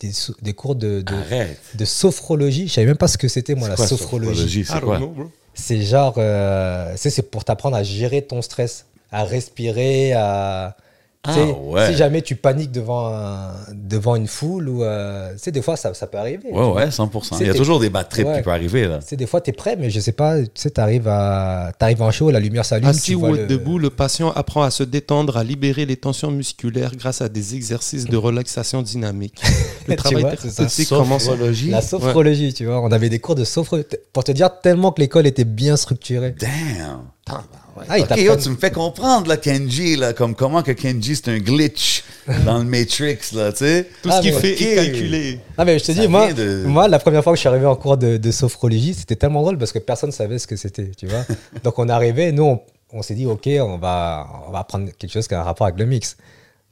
des, des cours de, de, Arrête. de sophrologie. Je savais même pas ce que c'était, moi, la quoi, sophrologie? I C'est don't quoi? know, bro. C'est genre, euh, c'est pour t'apprendre à gérer ton stress, à respirer, à. Ah, ouais. Si jamais tu paniques devant, un- devant une foule ou. euh, tu sais, des fois, ça, ça peut arriver. Ouais, ouais, 100%. Il y a toujours des bad trips Ouais. qui peuvent arriver, là. Tu sais, des fois, tu es prêt, mais je sais pas, tu sais, tu arrives, en show, la lumière s'allume. Assis tu ou vois le- debout, le patient apprend à se détendre, à libérer les tensions musculaires grâce à des exercices de relaxation dynamique. Le Tu travail vois, thérapeutique commence. Sophrologie. La sophrologie, tu vois. On avait des cours de sophro. Pour te dire tellement que l'école était bien structurée. Damn. Ah, Ok, yo, tu me fais comprendre, là, Kenji, là, comme comment que Kenji, c'est un glitch dans le Matrix, là, tu sais. Tout ce Ah, qu'il fait est calculé. Ah mais je te dis, moi, de- moi, la première fois que je suis arrivé en cours de, de sophrologie, c'était tellement drôle parce que personne ne savait ce que c'était, tu vois. Donc on est arrivé, nous, on, on s'est dit, ok, on va, on va apprendre quelque chose qui a un rapport avec le mix.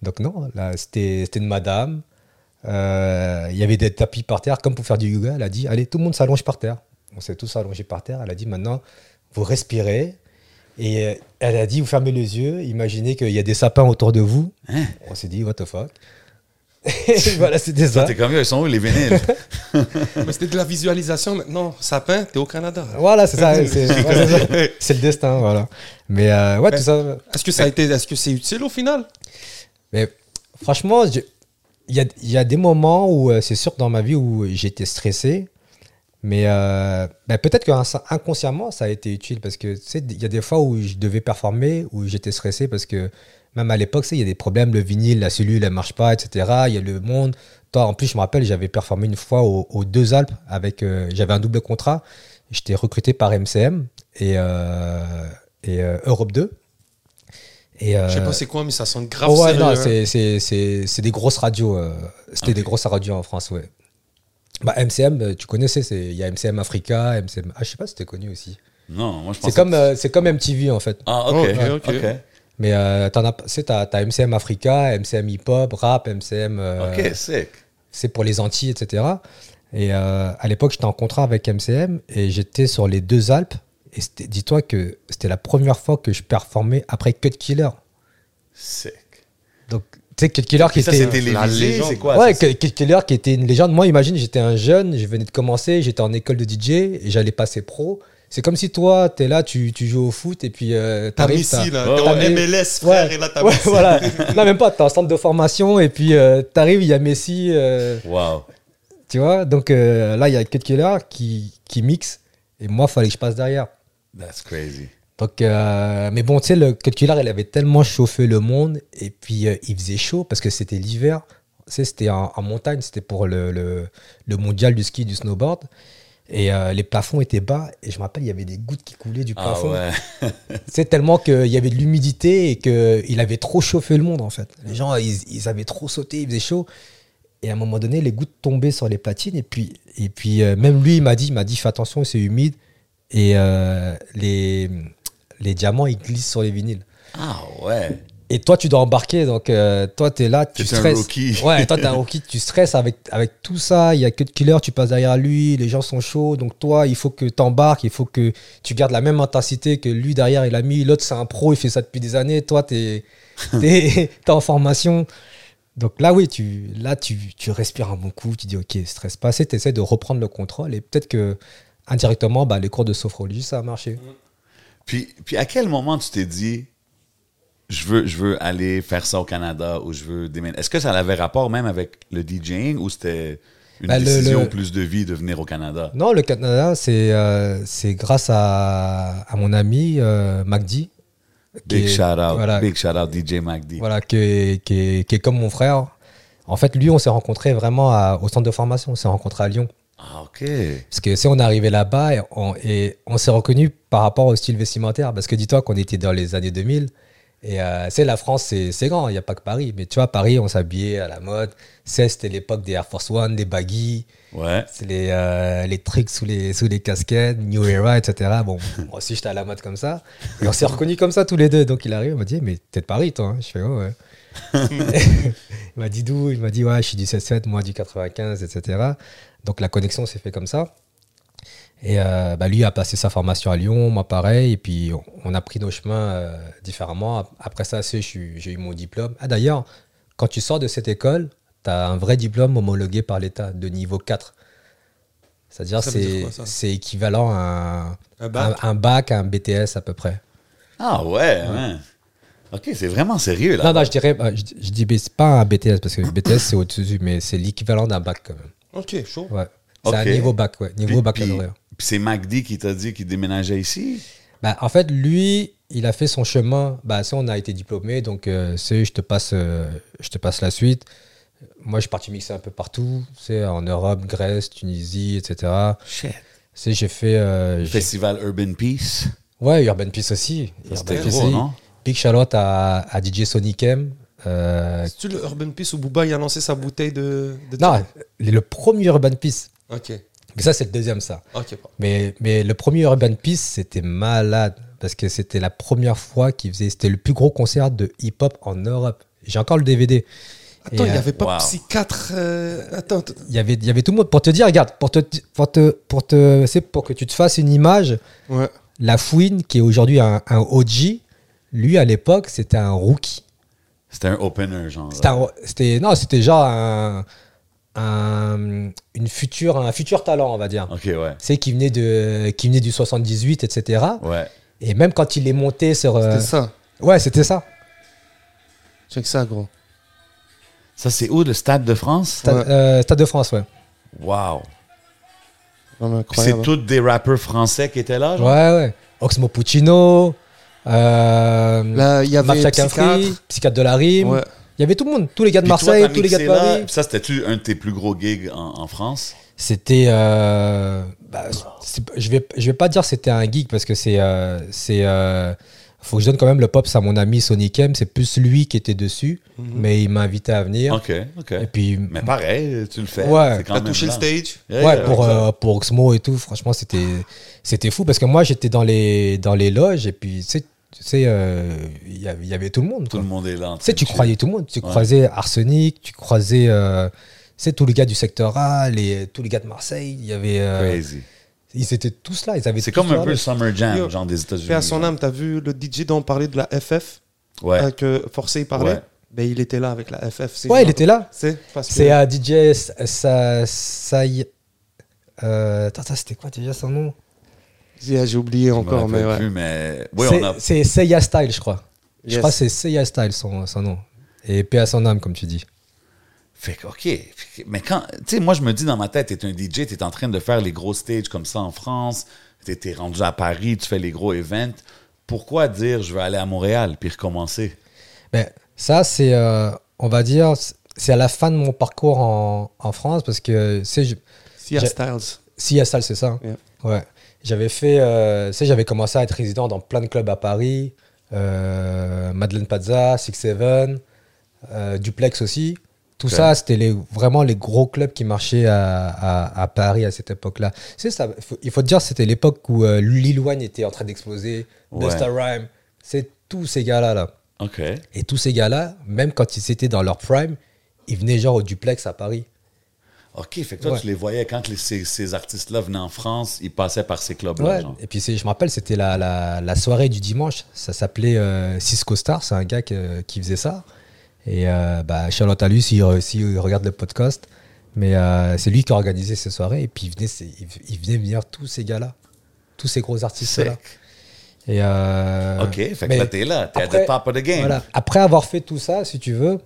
Donc non, là, c'était c'était une madame. Euh, Il y avait des tapis par terre, comme pour faire du yoga. Elle a dit, allez, tout le monde s'allonge par terre. On s'est tous allongés par terre. Elle a dit, maintenant, vous respirez. Et euh, elle a dit, vous fermez les yeux, imaginez qu'il y a des sapins autour de vous. Hein? On s'est dit, what the fuck? Voilà, c'était ça. t'es comme, ils sont où les vinyles? Mais c'était de la visualisation maintenant. Sapin, t'es au Canada. Voilà, c'est ça. C'est ouais, le destin, voilà. Mais euh, ouais, tout ça. Est-ce que ça a été, est-ce que c'est utile au final? Mais franchement, il y a, il y a des moments où euh, c'est sûr dans ma vie où j'étais stressé, mais euh, ben, peut-être qu'inconsciemment ça a été utile parce que tu sais, il y a des fois où je devais performer, où j'étais stressé parce que même à l'époque, il y a des problèmes, le vinyle, la cellule, elle marche pas, etc. Il y a le monde. Toi, en plus, je me rappelle, j'avais performé une fois aux, aux Deux Alpes avec, euh, j'avais un double contrat. J'étais recruté par MCM et, euh, et euh, Europe 2. Et, Je sais euh, pas c'est quoi, mais ça sonne grave Oh ouais, hein. c'est- des grosses radios. euh, C'était des grosses radios en France, ouais. Bah, MCM, euh, tu connaissais, c'est- il y a MCM Africa, MCM. Ah, je sais pas si c'était connu aussi. Non, moi, je pense C'est comme, euh, c'est comme MTV en fait. Ah, ok. Ok, ok. ok. Mais euh, t'en as, t'as t'as MCM Africa, MCM hip hop, rap, MCM. euh, Ok, sick. c'est pour les Antilles, etc. Et euh, à l'époque, j'étais en contrat avec MCM et j'étais sur les deux Alpes. Et c'était- dis-toi que c'était la première fois que je performais après Cut Killer. Sick. Donc, sais, Cut Killer qui ça, était. c'est télévisé, légende. c'est quoi? Ouais, Cut Killer qui était une légende. Moi, imagine, j'étais un jeune, je venais de commencer, j'étais en école de DJ et j'allais passer pro. C'est comme si toi, t'es là, tu, tu joues au foot et puis euh, T'as t'arrives. Messi, là. Ouais, T'es en ouais. MLS, frère, et là, t'as ouais, Messi. voilà. Non, même pas, t'es en centre de formation et puis euh, t'arrives, il y a Messi. euh, Wow. tu vois, donc euh, là, il y a Cut Killer qui, qui mixe et moi, fallait que je passe derrière. That's crazy. Donc, euh, mais bon, tu sais, le Killer, il avait tellement chauffé le monde et puis euh, il faisait chaud parce que c'était l'hiver. Tu sais, c'était en, en montagne, c'était pour le, le, le mondial du ski, du snowboard. Et euh, les plafonds étaient bas et je me rappelle, il y avait des gouttes qui coulaient du Ah plafond. ouais. C'est tellement qu'il y avait de l'humidité et qu'il avait trop chauffé le monde en fait. Les gens, ils, ils avaient trop sauté, il faisait chaud. Et à un moment donné, les gouttes tombaient sur les platines. Et puis, et puis même lui, il m'a dit, il m'a dit, fais attention, c'est humide. Et les, les diamants, ils glissent sur les vinyles. Ah ouais. Et toi, tu dois embarquer. Donc, euh, toi, tu es là, tu T'es un stresses. rookie. Ouais, toi, t'es un rookie, tu stresses avec, avec tout ça. Il y a que de killer, tu passes derrière lui, les gens sont chauds. Donc, toi, il faut que tu embarques, il faut que tu gardes la même intensité que lui derrière, il a mis. L'autre, c'est un pro, il fait ça depuis des années. Toi, tu es, en formation. Donc là, oui, tu, là, tu, tu respires un bon coup, tu dis, OK, stress pas assez, tu essaies de reprendre le contrôle. Et peut-être que indirectement, bah, les cours de sophrologie, ça a marché. Puis, puis à quel moment tu t'es dit, je veux, je veux aller faire ça au Canada ou je veux déménager? Est-ce que ça avait rapport même avec le DJing ou c'était une Ben, décision le- plus de vie de venir au Canada? Non, le Canada, c'est euh, grâce à, à mon ami euh, Magdi. Big est- shout out, Voilà, big shout out DJ MacD. voilà qui, est, qui, est, qui est comme mon frère. En fait, lui, on s'est rencontrés vraiment à- au centre de formation. On s'est rencontrés à Lyon. Ah, ok. Parce que c'est on est arrivé là-bas et on, s'est reconnu par rapport au style vestimentaire. Parce que dis-toi qu'on était dans les années 2000. Et euh, c'est la France, c'est grand, il n'y a pas que Paris. Mais tu vois, Paris, on s'habillait à la mode. C'était l'époque des Air Force One, des baggy. Ouais. Les, euh, les trucs sous les, sous les casquettes, New Era, etc. Bon, moi aussi, j'étais à la mode comme ça. Et on s'est reconnus comme ça tous les deux. Donc, il arrive, il m'a dit, mais t'es de Paris, toi hein Je fais, ouais, ouais. il m'a dit d'où? Il m'a dit, ouais, je suis du 77, moi du 95, etc. Donc, la connexion s'est fait comme ça. Et euh, bah, lui a passé sa formation à Lyon, moi pareil. Et puis, on, on a pris nos chemins euh, différemment. Après ça, j'ai eu mon diplôme. Ah, d'ailleurs, quand tu sors de cette école, tu as un vrai diplôme homologué par l'État de niveau 4. C'est-à-dire c'est équivalent à un, Un bac un- un bac, à un BTS à peu près. Ah, ouais. ouais. Ok, c'est vraiment sérieux, là. Non, non, je dirais, euh, je, je dis mais c'est pas un BTS parce que le BTS c'est au-dessus, mais c'est l'équivalent d'un bac quand même. Ok, chaud. Ouais. C'est un Ok. niveau bac, ouais, niveau Puis- baccalauréat. Puis, puis c'est MacD qui t'a dit qu'il déménageait ici? Bah, en fait, lui, il a fait son chemin. Bah, ça, on a été diplômé, donc euh, c'est, je te passe, euh, je te passe la suite. Moi, je suis parti mixer un peu partout, c'est en Europe, Grèce, Tunisie, etc. Shit. C'est, j'ai fait, euh, Festival Urban Peace. ouais, Urban Peace aussi. Urban c'était Peace gros, aussi. non? Big Charlotte à, à DJ Sonic M. Euh, C'est-tu le Urban Peace où Booba il a lancé sa bouteille de. de non, le premier Urban Peace. Ok, Mais ça, c'est le deuxième, ça. ok. pardon. Mais, mais le premier Urban Peace, c'était malade. Parce que c'était la première fois qu'il faisait. C'était le plus gros concert de hip-hop en Europe. J'ai encore le DVD. Attends, il n'y euh, avait pas wow. Psy 4. euh, Attends, attends. Il y avait, il y avait tout le monde. Pour te dire, regarde, pour, te, pour, te, pour, te, c'est pour que tu te fasses une image, Ouais. la Fouine, qui est aujourd'hui un, un OG, lui, à l'époque, c'était un rookie. C'était un opener, genre. C'était c'était non, c'était genre un, un, une future, un futur talent, on va dire. Ok, ouais. C'est qui venait de, qui venait du 78, etc. Ouais. Et même quand il est monté sur, euh, C'était ça. ouais, c'était ça. Check ça, gros. Ça, c'est où, le Stade de France? Stade, Ouais. euh, Stade de France, ouais. Puis C'est tous des rappeurs français qui étaient là, genre? Ouais, ouais. Oxmo Puccino, euh, Là, il y avait Mafia Psychiatre. Psychiatre de la Rime. Ouais. Il y avait tout le monde, tous les gars de Puis Marseille, tous les gars de là, Paris. ça, c'était-tu un de tes plus gros gigs en, en France? C'était. euh, bah, je vais, je vais pas dire c'était un geek parce que c'est. euh, c'est euh, faut que je donne quand même le pops à mon ami Sonic M. C'est plus lui qui était dessus, mais il m'a invité à venir. Ok, ok. Et puis. Mais pareil, tu le fais. Ouais. T'as touché le stage? Yeah, Ouais, yeah, pour, euh, pour Oxmo et tout, franchement, c'était, c'était fou parce que moi, j'étais dans les, dans les loges et puis, tu sais, tu sais, euh, il y avait- il y avait tout le monde. Tout quoi. le monde est là. Tu sais, tu de croisais tout le monde. Tu Ouais. croisais Arsenic, tu croisais euh, tu tous les gars du secteur A, les, tous les gars de Marseille. Il y avait. euh, Crazy. ils étaient tous là. Ils avaient C'est comme un peu loge. Summer Jam, Yo, genre des États-Unis. Fais à son âme, t'as vu le DJ dont on parlait de la FF Ouais. euh, Que Forcé il parlait? Ouais. Ben, il était là avec la FF. c'est Ouais, il était là. C'est que. À DJ Sa- Saï. Euh, attends, attends, c'était quoi déjà son nom? J'ai oublié encore, mais rappelle ouais. plus, mais. Oui, C'est- a. Seiya Style, je crois. Je crois que c'est Seiya Style son, son nom. Et paix à son âme, comme tu dis. Fait que, OK. Mais quand. Tu sais, moi, je me dis dans ma tête, t'es un DJ, t'es en train de faire les gros stages comme ça en France, t'es t'es rendu à Paris, tu fais les gros events. Pourquoi dire je vais aller à Montréal puis recommencer? Ben, ça, c'est, euh, on va dire, c'est à la fin de mon parcours en, en France parce que c'est Sia Styles. Seiya Style, c'est ça hein? Yeah. Ouais. J'avais fait, euh, tu sais, j'avais commencé à être résident dans plein de clubs à Paris, euh, Madeleine Pazza, Six Seven, euh, Duplex aussi. Tout ça, c'était les, vraiment les gros clubs qui marchaient à, à- à Paris à cette époque-là. C'est ça, il faut, il faut te dire, c'était l'époque où euh, Lil Wayne était en train d'exploser, Ouais. Busta Rhymes, c'est tous ces gars-là. Là. Et tous ces gars-là, même quand ils étaient dans leur prime, ils venaient genre au Duplex à Paris. OK. Fait que toi, Ouais. tu les voyais quand les- ces, ces artistes-là venaient en France, ils passaient par ces clubs-là. Ouais. Et puis je me rappelle, c'était la, la, la soirée du dimanche. Ça s'appelait euh, Cisco Star. C'est un gars que- qui faisait ça. Et euh, bah, Charlotte à s'il re- s'il regarde le podcast. Mais euh, c'est lui qui a organisé ces soirées. Et puis il venait, il, il venait venir tous ces gars-là. Tous ces gros artistes-là. Et euh, OK. Fait que là, t'es là. T'es at the top of the game. voilà. Après avoir fait tout ça, si tu veux,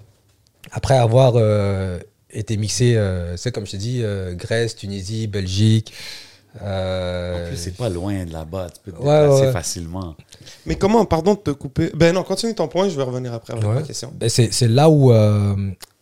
après avoir euh, été mixé, euh, c'est comme je t'ai dit, euh, Grèce, Tunisie, Belgique. euh, En plus, c'est pas loin de là-bas. Tu peux te Ouais, déplacer ouais. facilement. Mais comment, pardon de te couper? Ben non, continue ton point, je vais revenir après avec Ouais. ma question. Ben, c'est là où euh,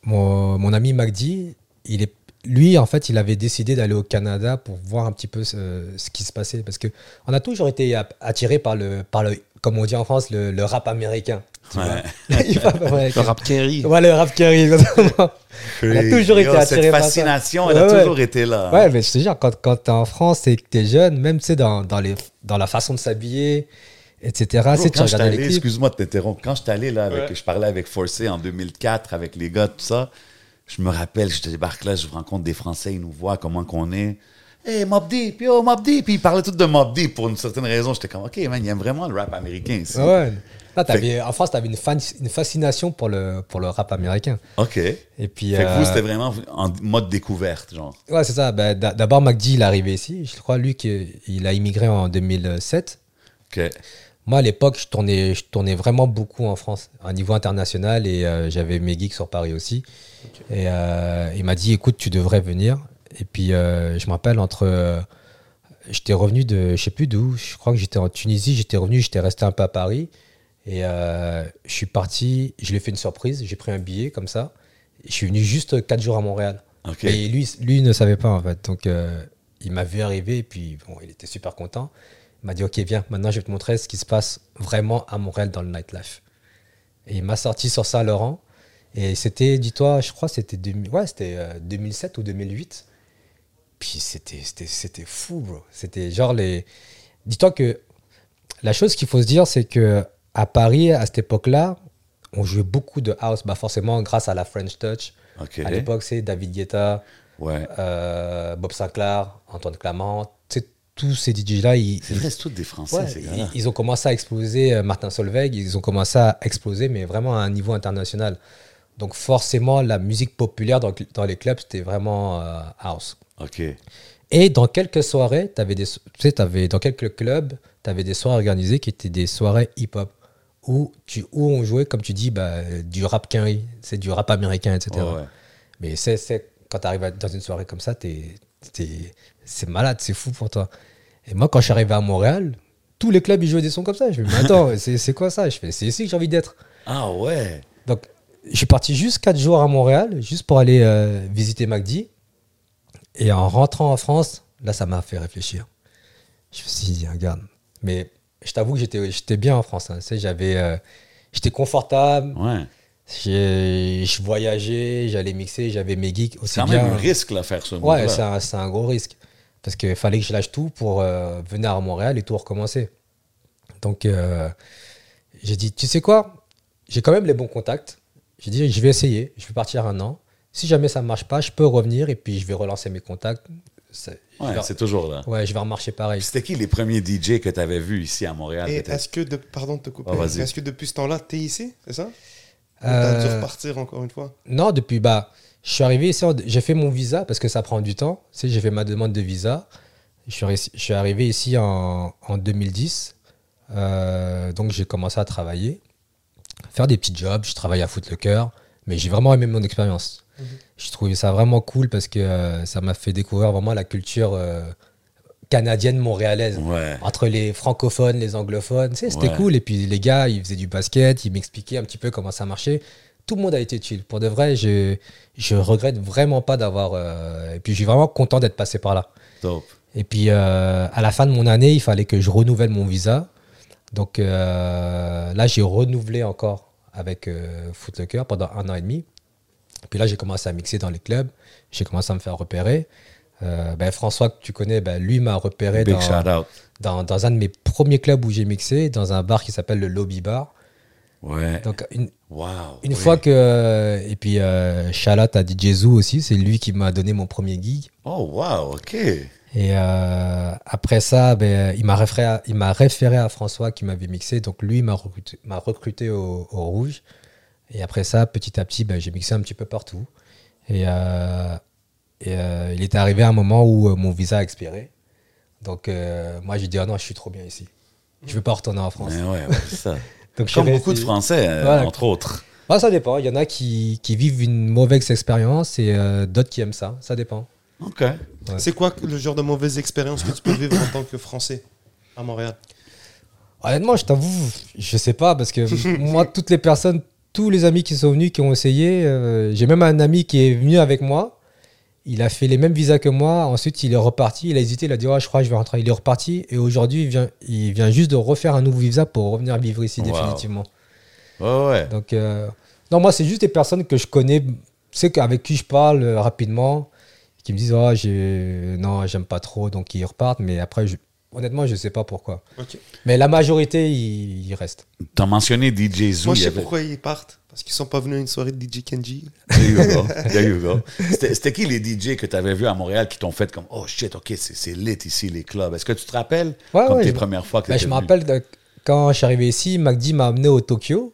mon, mon ami Magdi, il est, lui, en fait, il avait décidé d'aller au Canada pour voir un petit peu ce, ce qui se passait. Parce que on a toujours été ap- attiré par le, par le, comme on dit en France, le, le rap américain. Tu Ouais. vois. Le rap américain. Le rap carry. Ouais, le rap carry, exactement. On a toujours été Yo, attiré Cette par ça. fascination, elle Ouais, a ouais. toujours été là. Ouais, mais je te jure, quand, quand t'es en France et que t'es jeune, même tu sais, dans, dans, les, dans la façon de s'habiller, etc., Bro, quand je allé, excuse-moi de t'interrompre, quand je suis allé là, avec, Ouais. je parlais avec Forcé en 2004, avec les gars, tout ça, je me rappelle, je débarque là, je rencontre des Français, ils nous voient comment qu'on est. Hey, Mob Deep, yo, Mob Deep. Puis ils parlaient tous de Mob Deep pour une certaine raison. J'étais comme, OK, man, il aime vraiment le rap américain ici. Ouais. Là, t'avais- en France, tu avais une, fan- une fascination pour le, pour le rap américain. OK. Fait Et puis, que euh, vous, c'était vraiment en mode découverte, genre. ouais, c'est ça. Ben, d'a- D'abord, MacD, il est arrivé ici. Je crois, lui, qu'il a immigré en 2007. OK. Moi, à l'époque, je tournais, je tournais vraiment beaucoup en France, à niveau international, et euh, j'avais mes gigs sur Paris aussi. Et euh, il m'a dit, écoute, tu devrais venir. Et puis, euh, je me rappelle, entre... euh, j'étais revenu de... Je sais plus d'où. Je crois que j'étais en Tunisie. J'étais revenu, j'étais resté un peu à Paris. Et euh, je suis parti, je lui ai fait une surprise. J'ai pris un billet comme ça. Je suis venu juste 4 jours à Montréal. Et lui, lui il ne savait pas en fait. Donc euh, il m'a vu arriver et puis bon, il était super content. Il m'a dit ok viens, maintenant je vais te montrer ce qui se passe vraiment à Montréal dans le nightlife. Et il m'a sorti sur Saint-Laurent. Et c'était, dis-toi, je crois que c'était 2000 ouais, c'était, euh, 2007 ou 2008. Puis c'était, c'était, c'était fou, bro. C'était genre les... Dis-toi que la chose qu'il faut se dire, c'est que à Paris, à cette époque-là, on jouait beaucoup de house, bah forcément grâce à la French Touch. À l'époque, c'est David Guetta, Ouais. euh, Bob Sinclair, Antoine sais, tous ces DJ-là, ils, C'est vrai, tous des Français, Ouais, ces ils, ils ont commencé à exploser, euh, Martin Solveig, ils ont commencé à exploser, mais vraiment à un niveau international. Donc forcément, la musique populaire dans, dans les clubs, c'était vraiment euh, house. OK. Et dans quelques soirées, avais des, tu sais, avais, dans quelques clubs, tu avais des soirées organisées qui étaient des soirées hip-hop, où, tu, où on jouait, comme tu dis, bah, du rap quinri, c'est du rap américain, etc. Ouais. Mais c'est, quand tu arrives dans une soirée comme ça, c'est malade, c'est fou pour toi. Et moi, quand je suis arrivé à Montréal, tous les clubs, ils jouaient des sons comme ça. Je me dis, mais attends, c'est, c'est quoi ça? Je fais, c'est ici que j'ai envie d'être. Ah ouais. Donc, je suis parti juste 4 jours à Montréal, juste pour aller euh, visiter MacD. Et en rentrant en France, là, ça m'a fait réfléchir. Je me suis dit, regarde. Mais je t'avoue que j'étais, j'étais bien en France. hein. Tu sais, j'avais, euh, j'étais confortable. Ouais. J'ai- Je voyageais, j'allais mixer, j'avais mes geeks aussi C'est quand bien. même un risque, là, faire ce Ouais, c'est un, c'est un gros risque. Parce qu'il fallait que je lâche tout pour euh, venir à Montréal et tout recommencer. Donc, j'ai dit, tu sais quoi? J'ai quand même les bons contacts. J'ai dit, je vais essayer. Je vais partir un an. Si jamais ça ne marche pas, je peux revenir et puis je vais relancer mes contacts. C'est- Ouais, vais- c'est toujours là. ouais, je vais remarcher pareil. C'était qui les premiers DJ que tu avais vus ici à Montréal? Est-ce que, de, pardon de te couper, vas-y. est-ce que depuis ce temps-là, t'es ici, c'est ça? Ou T'as dû Euh, repartir encore une fois? Non, depuis, bah, je suis arrivé ici, j'ai fait mon visa parce que ça prend du temps. Tu sais, j'ai fait ma demande de visa. Je suis, réussi- je suis arrivé ici en, en 2010. Euh, donc, j'ai commencé à travailler, faire des petits jobs. Je travaillais à foutre le cœur, mais j'ai vraiment aimé mon expérience. J'ai trouvé ça vraiment cool parce que euh, ça m'a fait découvrir vraiment la culture euh, canadienne montréalaise Ouais. entre les francophones, les anglophones. Tu sais, c'était Ouais. cool. Et puis les gars, ils faisaient du basket, ils m'expliquaient un petit peu comment ça marchait. Tout le monde a été chill. Pour de vrai, je, je regrette vraiment pas d'avoir. euh, et puis je suis vraiment content d'être passé par là. Et puis euh, à la fin de mon année, il fallait que je renouvelle mon visa. Donc euh, là, j'ai renouvelé encore avec euh, Foot le Cœur pendant un an et demi. Puis là, j'ai commencé à mixer dans les clubs. J'ai commencé à me faire repérer. Euh, ben, François, que tu connais, ben, lui m'a repéré dans, un de mes premiers clubs où j'ai mixé, dans un bar qui s'appelle le Lobby Bar. Ouais. Donc une, wow. une oui. fois que... Et puis, Shalat a DJ Zou aussi, c'est lui qui m'a donné mon premier gig. Oh, wow, OK. Et euh, après ça, ben, il m'a référé, à- il m'a référé à François qui m'avait mixé. Donc lui m'a recruté, m'a recruté au, au Rouge. Et après ça, petit à petit, ben, j'ai mixé un petit peu partout. Et, euh, et, euh, il est arrivé un moment où mon visa a expiré. Donc moi, j'ai dit, ah non, je suis trop bien ici. Je ne veux pas retourner en France. Ouais, ouais, ça. Donc, Comme beaucoup de Français, Voilà. entre autres. Ah, ça dépend. Il y en a qui, qui vivent une mauvaise expérience et d'autres qui aiment ça. Ça dépend. OK. C'est quoi le genre de mauvaise expérience que tu peux vivre en tant que Français à Montréal? Honnêtement, je t'avoue, je sais pas parce que moi, toutes les personnes, tous les amis qui sont venus, qui ont essayé, euh, j'ai même un ami qui est venu avec moi. Il a fait les mêmes visas que moi. Ensuite, il est reparti. Il a hésité. Il a dit ouais, je crois que je vais rentrer. Il est reparti et aujourd'hui, il vient, il vient juste de refaire un nouveau visa pour revenir vivre ici Wow. définitivement. Ouais, ouais. Donc, euh, non, moi, c'est juste des personnes que je connais, tu sais, avec qui je parle euh, rapidement, qui me disent, oh, j'ai... non, j'aime pas trop, donc ils repartent. Mais après, je- honnêtement, je sais pas pourquoi. Ok. Mais la majorité, ils, ils restent. T'as mentionné DJ Zoo. Moi, je sais avait- pourquoi ils partent. Parce qu'ils sont pas venus à une soirée de DJ Kenji. There you go. There you go. C'était c'était qui les DJ que tu avais vus à Montréal qui t'ont fait comme Oh shit, ok, c'est c'est lit ici, les clubs. Est-ce que tu te rappelles Ouais, comme ouais, tes je premières fois que t'étais je me rappelle de- quand je suis arrivé ici, MacD m'a amené au Tokyo.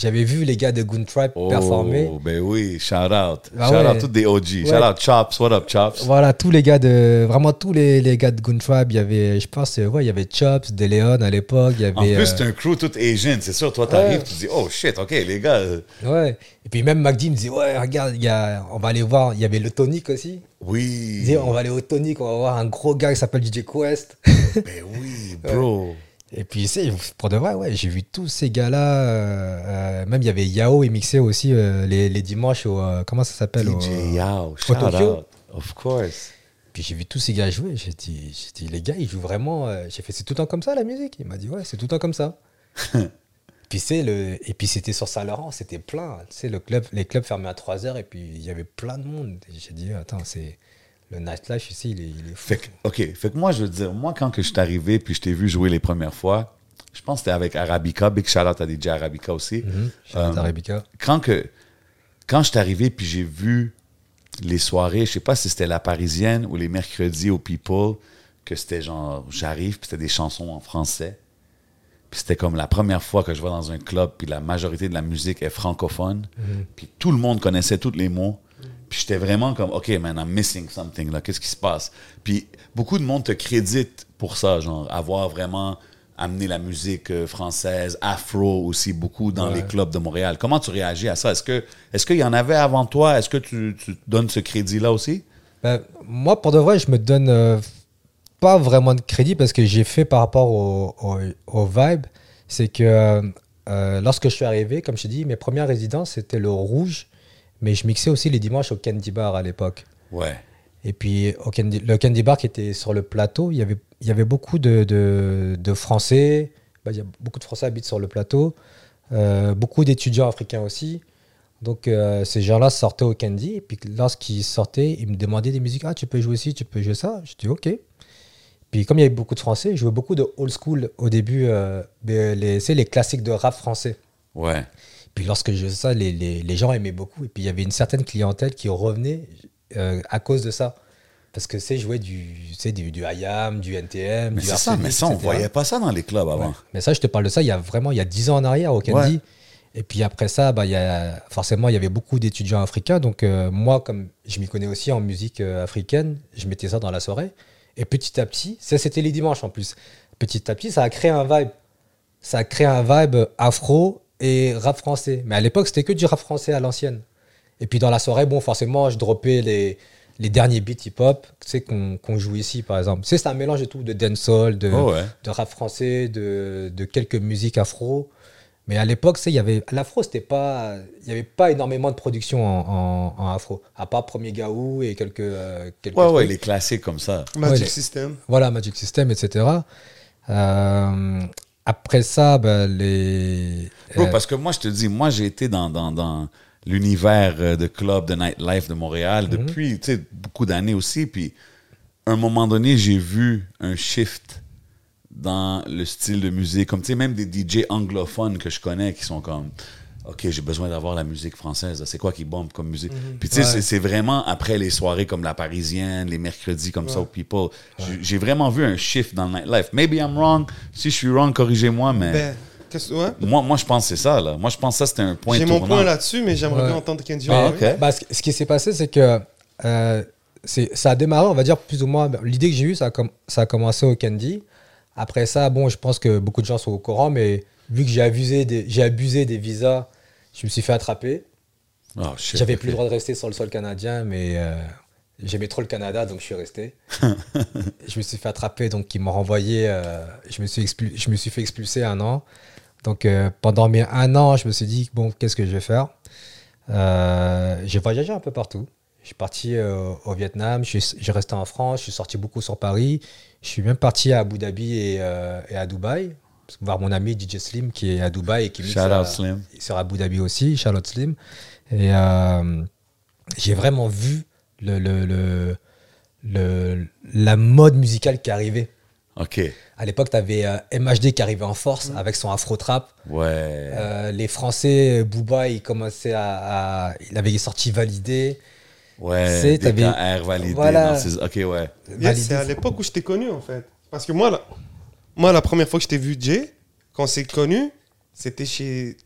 J'avais vu les gars de Goon Tribe Oh, performer. ben oui, shout out. Ah shout ouais. out tous des OG. Shout out Chops. What up, Chops? Voilà, tous les gars de. Vraiment, tous les, les gars de Goon Tribe. Il y avait, je pense, euh, ouais, il y avait Chops, De Leon à l'époque. Il y avait. En plus, euh, c'est un crew tout Asian, c'est sûr. Toi, t'arrives, Ouais. tu dis Oh shit, ok, les gars. euh, Ouais. Et puis même MacD me dit Ouais, regarde, il y a, on va aller voir. Il y avait le Tonic aussi. Il oui. disait On va aller au Tonic, on va voir un gros gars qui s'appelle DJ Quest. Ben oui, bro. Et puis, c'est pour de vrai, ouais, j'ai vu tous ces gars-là. euh, euh, même il y avait Yao et mixé aussi euh, les, les dimanches au. euh, comment ça s'appelle au- Yao, shout Tokyo. out. Of course. Puis j'ai vu tous ces gars jouer. J'ai dit, les gars, ils jouent vraiment. J'ai fait, c'est tout le temps comme ça la musique. Il m'a dit, ouais, c'est tout le temps comme ça. puis le, et puis c'était sur Saint-Laurent, c'était plein. Tu sais, le club, les clubs fermaient à 3h et puis il y avait plein de monde. J'ai dit, attends, c'est le nightlife ici, il est, il est fou. Fait que, OK. Fait que moi, je veux dire, moi, quand que je suis arrivé puis je t'ai vu jouer les premières fois, je pense que c'était avec Arabica. Big shout out à DJ Arabica aussi. Mhm. Out Euh, Arabica. Quand, que, quand je suis arrivé puis j'ai vu les soirées, je sais pas si c'était la Parisienne ou les mercredis au People, que c'était genre, j'arrive, puis c'était des chansons en français. Puis c'était comme la première fois que je vais dans un club, puis la majorité de la musique est francophone. Puis tout le monde connaissait tous les mots. Puis j'étais vraiment comme, OK, man, I'm missing something, là. Qu'est-ce qui se passe? Puis beaucoup de monde te crédite pour ça, genre, avoir vraiment amené la musique euh, française, afro aussi, beaucoup dans les clubs de Montréal. Comment tu réagis à ça? Est-ce que est-ce qu'il y en avait avant toi? Est-ce que tu, donnes ce crédit-là aussi? Ben, moi, pour de vrai, je me donne euh, pas vraiment de crédit parce que j'ai fait par rapport au, au, au vibe. C'est que euh, lorsque je suis arrivé, comme je t'ai dit, mes premières résidences, c'était le rouge. Mais je mixais aussi les dimanches au Candy Bar à l'époque. Ouais. Et puis, au Candy- le Candy Bar qui était sur le plateau, il y avait, il y avait beaucoup de, de, de Français. Bah, il y a beaucoup de Français habitent sur le plateau. Euh, beaucoup d'étudiants africains aussi. Donc, euh, ces gens-là sortaient au Candy. Et puis, lorsqu'ils sortaient, ils me demandaient des musiques. Ah, tu peux jouer ci, tu peux jouer ça. Je dis OK. Puis, comme il y avait beaucoup de Français, je jouais beaucoup de old school au début. Euh, les, c'est les classiques de rap français. Ouais. Puis lorsque je ça, les, les, les gens aimaient beaucoup. Et puis il y avait une certaine clientèle qui revenait euh, à cause de ça. Parce que c'est jouer du, du, du IAM, du NTM, Mais du ça, mais ça, on etc. voyait pas ça dans les clubs avant. Ouais. Mais ça, je te parle de ça il y a vraiment il y a 10 ans en arrière au Candy. Ouais. Et puis après ça, bah, y a, forcément, il y avait beaucoup d'étudiants africains. Donc euh, moi, comme je m'y connais aussi en musique euh, africaine, je mettais ça dans la soirée. Et petit à petit, ça c'était les dimanches en plus. Petit à petit, ça a créé un vibe. Ça a créé un vibe afro et rap français. Mais à l'époque, c'était que du rap français à l'ancienne. Et puis dans la soirée, bon, forcément, je droppais les, les derniers beats hip-hop tu sais, qu'on qu'on joue ici, par exemple. C'est un mélange de tout, de dancehall, de, Oh ouais. de rap français, de, de quelques musiques afro. Mais à l'époque, il y avait l'afro, c'était pas, il y avait pas énormément de production en, en- en afro, à part Premier Gaou et quelques, euh, quelques Ouais, ouais, trucs. les classiques comme ça. Magic Ouais, System. Voilà, Magic System, etc. Euh, après ça, ben, les. Bro, euh, parce que moi, je te dis, moi, j'ai été dans, dans, dans l'univers euh, de club, de nightlife de Montréal Mhm. depuis tu sais, beaucoup d'années aussi. Puis, à un moment donné, j'ai vu un shift dans le style de musique. Comme, tu sais, même des DJ anglophones que je connais qui sont comme, OK, j'ai besoin d'avoir la musique française. C'est quoi qui bombe comme musique? Puis, tu sais, Mhm. Ouais. c'est- vraiment après les soirées comme La Parisienne, les mercredis comme ça au People. J'ai- J'ai vraiment vu un shift dans le nightlife. Maybe I'm wrong. Si je suis wrong, corrigez-moi, mais... Ben, qu'est-ce- ouais. Moi, moi, je pense que c'est ça, là. Moi, je pense que ça, c'était un point J'ai mon point là-dessus, mais j'aimerais Ouais. bien entendre Kenji. Ah, en parler. ok. Bah, ce, ce qui s'est passé, c'est que euh, ça a démarré, on va dire, plus ou moins. ben, L'idée que j'ai eue, ça, a com- ça a commencé au Candy. Après ça, bon, je pense que beaucoup de gens sont au courant, mais vu que j'ai abusé des, j'ai abusé des visas, je me suis fait attraper. Oh, J'avais plus le droit de rester sur le sol canadien, mais euh, j'aimais trop le Canada, donc je suis resté. je me suis fait attraper, donc ils m'ont renvoyé. euh, je, me suis je me suis fait expulser un an. Donc euh, pendant mes un an, je me suis dit, bon, qu'est-ce que je vais faire? J'ai voyagé un peu partout. Je suis parti au Vietnam, je suis, j'ai resté en France, je suis sorti beaucoup sur Paris. Je suis même parti à Abu Dhabi et, et à Dubaï, voir mon ami DJ Slim qui est à Dubaï et qui mixe Shout à- out Slim. sur Abu Dhabi aussi, Charlotte Slim. Et euh, j'ai vraiment vu le, le, le, le- la mode musicale qui arrivait. OK. À l'époque, tu avais MHD qui arrivait en force avec son afro-trap. Ouais. Euh, les Français, Booba, il commençait à, à- Il avait sorti Validé. ouais. c'est- validés. Voilà. dans ces- OK, ouais. Yeah, Validé, c'est à l'époque où je t'ai connu, en fait. Parce que moi, la, moi, la première fois que je t'ai vu, Jay, quand on s'est connu, c'était chez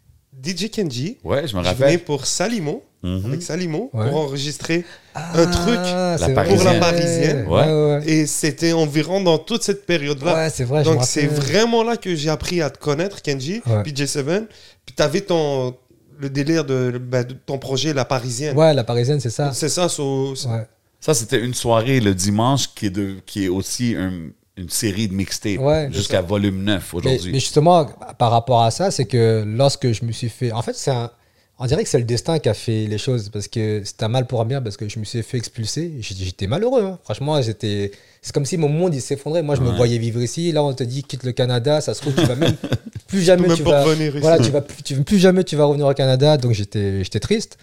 DJ Kenji. Ouais, je me Je venais rappelle. pour Salimo, Mhm. avec Salimo, Ouais. pour enregistrer Ah, un truc c'est vrai. Parisienne. pour la Parisienne. Ouais, ouais, ouais. Et c'était environ dans toute cette période-là. Ouais, c'est vrai. je me Donc c'est rappelle. vraiment là que j'ai appris à te connaître, Kenji, Ouais. puis J7. Puis t'avais ton le délire de, bah, de ton projet La Parisienne. Ouais, la parisienne, c'est ça. C'est ça, so- so- Ouais. Ça, c'était une soirée le dimanche qui est, de, qui est aussi un- une série de mixtapes Ouais. jusqu'à volume 9 Mais, aujourd'hui. mais justement, par rapport à ça, c'est que lorsque je me suis fait. En fait, c'est un. On dirait que c'est le destin qui a fait les choses parce que c'était un mal pour un bien parce que je me suis fait expulser. J'étais malheureux. hein. Franchement, j'étais. C'est comme si mon monde il s'effondrait. Moi, je me voyais vivre ici. Là, on te dit quitte le Canada. Ça se trouve, tu vas même plus jamais. même tu vas, revenir ici. Voilà, tu vas plus, tu- plus jamais tu vas revenir au Canada. Donc j'étais, j'étais triste.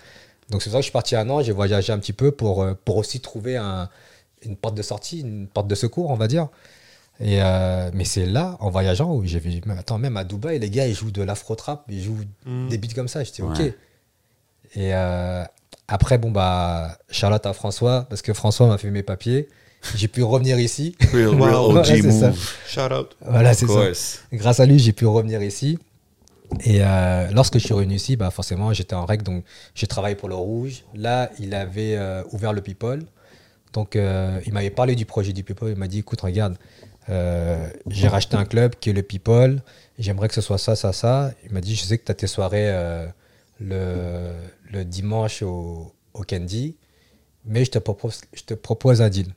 Donc c'est pour ça que je suis parti un an. J'ai voyagé un petit peu pour, euh, pour aussi trouver un- une porte de sortie, une porte de secours, on va dire. Et euh, mais c'est là, en voyageant, où j'ai vu. mais Attends, même à Dubaï, les gars, ils jouent de l'afro-trap, ils jouent Mm. des beats comme ça. J'étais OK. Ouais. Et euh, après, bon, bah, Charlotte à François, parce que François m'a fait mes papiers. j'ai pu revenir ici. Real, real Wow. OG Ouais, c'est ça. move. Shout out. Voilà, c'est ça. Grâce à lui, j'ai pu revenir ici. Et euh, lorsque je suis revenu ici, bah forcément, j'étais en règle. Donc, j'ai travaillé pour le Rouge. Là, il avait euh, ouvert le People. Donc, euh, il m'avait parlé du projet du People. Il m'a dit écoute, regarde, euh, j'ai racheté un club qui est le People. J'aimerais que ce soit ça, ça, ça. Il m'a dit je sais que tu as tes soirées euh, le, le dimanche au, au Candy, mais je te propose, je te propose un deal.